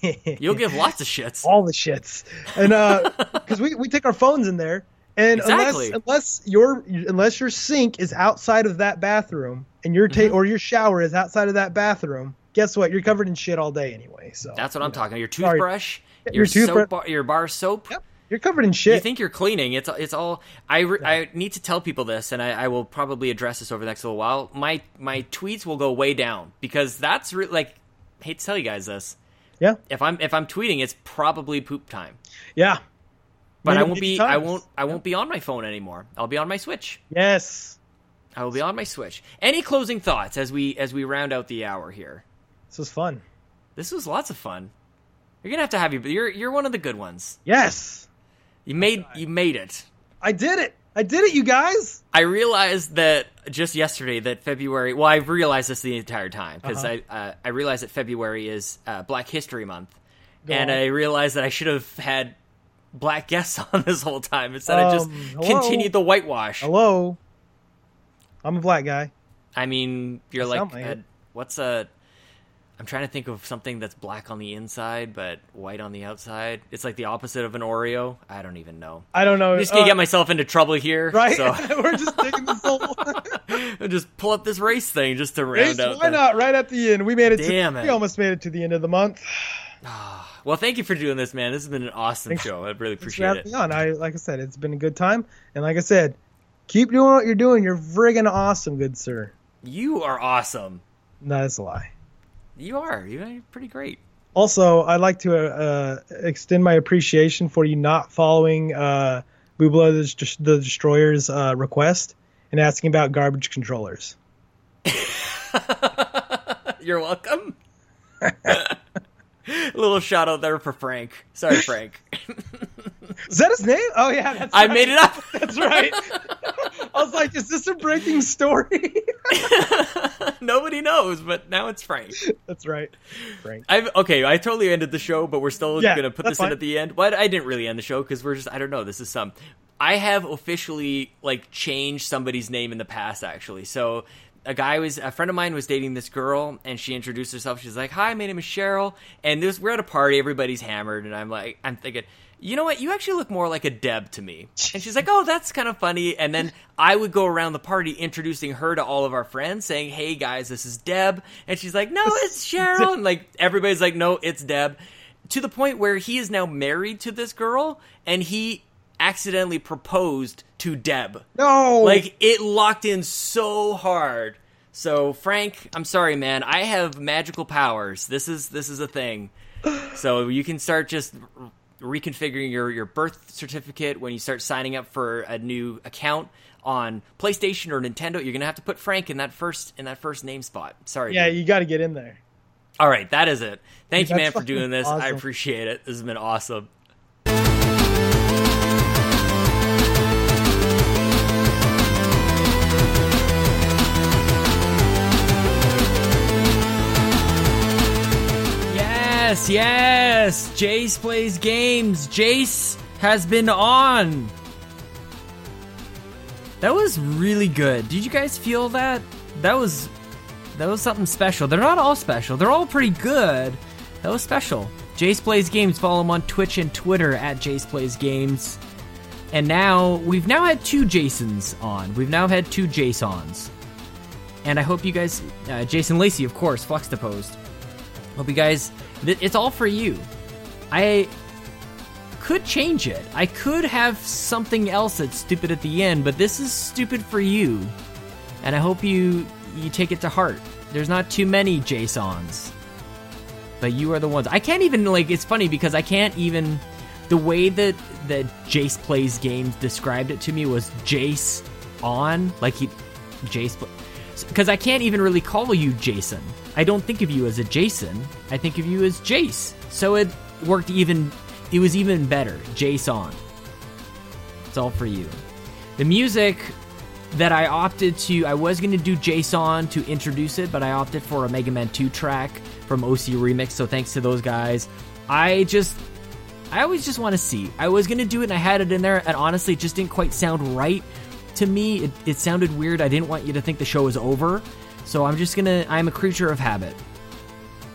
You'll give lots of shits. all the shits, and uh, because we, we take our phones in there, and Exactly. unless unless your unless your sink is outside of that bathroom, and your Mm-hmm. or your shower is outside of that bathroom, guess what? You're covered in shit all day anyway. So That's what I'm talking. About. Your Sorry. toothbrush, Your your, toothbrush- soap, bar, your bar soap. Yep, you're covered in shit. You think you're cleaning? It's it's all. I, re- I need to tell people this, and I, I will probably address this over the next little while. My my tweets will go way down because that's re- like. Hate to tell you guys this. yeah, If I'm if I'm tweeting, it's probably poop time. yeah. But Made I won't be. I won't. I won't be on my phone anymore. I'll be on my Switch. Yes, I will be on my Switch. Any closing thoughts as we as we round out the hour here? this was fun. This was lots of fun. You're gonna have to have you. You're you're one of the good ones. Yes, You made you made it. I did it. I did it, you guys. I realized that just yesterday that February. Well, I've realized this the entire time because Uh-huh. I uh, I realized that February is uh, Black History Month, Go and on. I realized that I should have had black guests on this whole time instead of just Um, hello? continued the whitewash. Hello, I'm a black guy. I mean, you're You like, like a, what's a? I'm trying to think of something that's black on the inside but white on the outside. It's like the opposite of an Oreo. I don't even know. I don't know. I'm just gonna uh, get myself into trouble here. right. So We're just taking this whole. Just pull up this race thing just to round Race, out. why the- not? Right at the end, we made it. Damn to, it. We almost made it to the end of the month. Well, thank you for doing this, man. This has been an awesome Thanks- show. I really appreciate it. on. I like I said, it's been a good time, and like I said, keep doing what you're doing. You're friggin' awesome, good sir. You are awesome. No, that's a lie. You are. You're pretty great. Also, I'd like to uh, extend my appreciation for you not following uh, Bubla the, the Destroyer's uh, request and asking about garbage controllers. You're welcome. Little shout out there for Frank. Sorry, Frank. Is that his name? Oh yeah, that's I right. made it up. That's right. I was like, is this a breaking story? Nobody knows, but now it's Frank. that's right, Frank. I've okay. I totally ended the show, but we're still Yeah, gonna put this in at the end. But I didn't really end the show because we're just I don't know. This is some. I have officially like changed somebody's name in the past actually. So a guy was a friend of mine was dating this girl and she introduced herself. She's like, "Hi, my name is Cheryl." And this we're at a party. Everybody's hammered, and I'm like, I'm thinking. You know what? You actually look more like a Deb to me. And she's like, "Oh, that's kind of funny." And then I would go around the party introducing her to all of our friends, saying, "Hey guys, this is Deb." And she's like, "No, it's Cheryl." And like everybody's like, "No, it's Deb." To the point where he is now married to this girl, and he accidentally proposed to Deb. No, Like it locked in so hard. So Frank, I'm sorry, man. I have magical powers. This is this is a thing. So you can start just reconfiguring your your birth certificate when you start signing up for a new account on PlayStation or Nintendo. You're gonna have to put Frank in that first in that first name spot. Sorry. yeah, dude. you got to get in there. All right, that is it. Thank you, man, for doing this. I appreciate it. This has been awesome. Yes, yes. Jace plays games. Jace has been on. That was really good. Did you guys feel that? That was that was something special. They're not all special. They're all pretty good. That was special. Jace Plays Games. Follow him on Twitch and Twitter at Jace Plays Games. And now we've now had two Jasons on. We've now had two Jasons. And I hope you guys, uh, Jason Lacey, of course, Fluxdeposed. Hope you guys, it's all for you. I could change it. I could have something else that's stupid at the end, but this is stupid for you. And I hope you you take it to heart. There's not too many Jasons. But you are the ones. I can't even like it's funny because I can't even the way that that Jace plays games described it to me was Jace on like he Jace because I can't even really call you Jason. I don't think of you as a Jason. I think of you as Jace. So it worked even. It was even better. Jason. It's all for you. The music that I opted to. I was going to do Jason to introduce it, but I opted for a Mega Man 2 track from OC Remix. So thanks to those guys. I just. I always just want to see. I was going to do it and I had it in there, and honestly, it just didn't quite sound right to me. It, it sounded weird. I didn't want you to think the show was over. So I'm just gonna. I'm a creature of habit.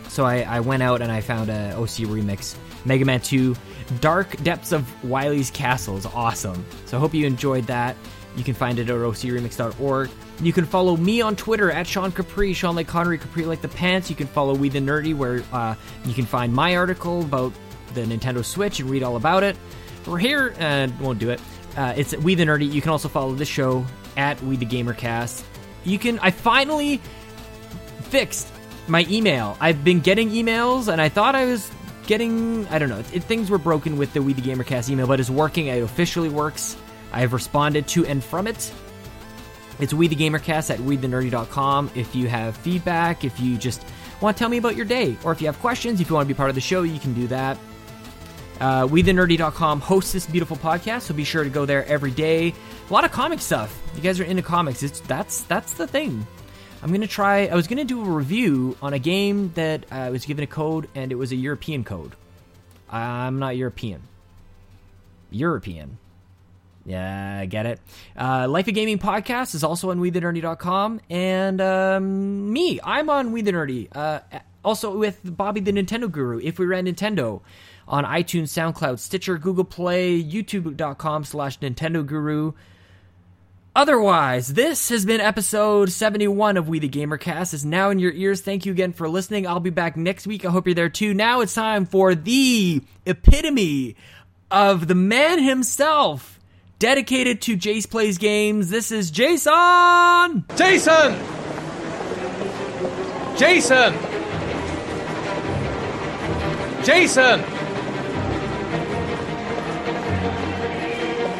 So I, I went out and I found a OC remix, Mega Man 2, Dark Depths of Wily's Castle is awesome. So I hope you enjoyed that. You can find it at ocremix.org. You can follow me on Twitter at Sean Capri, Sean like Connery, Capri like the pants. You can follow We the Nerdy, where uh, you can find my article about the Nintendo Switch and read all about it. We're here, and uh, won't do it. Uh, it's We the Nerdy. You can also follow the show at We the Gamercast. You can. I finally fixed my email. I've been getting emails, and I thought I was getting. I don't know. It, things were broken with the We the Gamercast email, but it's working. It officially works. I have responded to and from it. It's We the Gamercast at WeTheNerdy.com. If you have feedback, if you just want to tell me about your day, or if you have questions, if you want to be part of the show, you can do that. Uh, WeTheNerdy.com hosts this beautiful podcast, so be sure to go there every day. A lot of comic stuff. You guys are into comics. It's that's that's the thing. I'm gonna try. I was gonna do a review on a game that I uh, was given a code, and it was a European code. I'm not European. European. Yeah, I get it. Uh, Life of Gaming podcast is also on WeTheNerdy.com, and um, me, I'm on We the. Uh, also with Bobby the Nintendo Guru. If we ran Nintendo on iTunes, SoundCloud, Stitcher, Google Play, YouTube.com slash Nintendo Guru. Otherwise, this has been episode 71 of We the Gamercast. It's now in your ears. Thank you again for listening. I'll be back next week. I hope you're there too. Now it's time for the epitome of the man himself, dedicated to Jace Plays Games. This is Jason! Jason! Jason! Jason!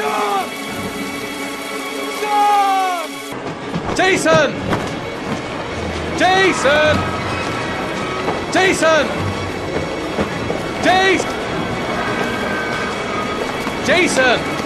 Sean! Sean! Jason! Jason! Jason! Jason! Jason!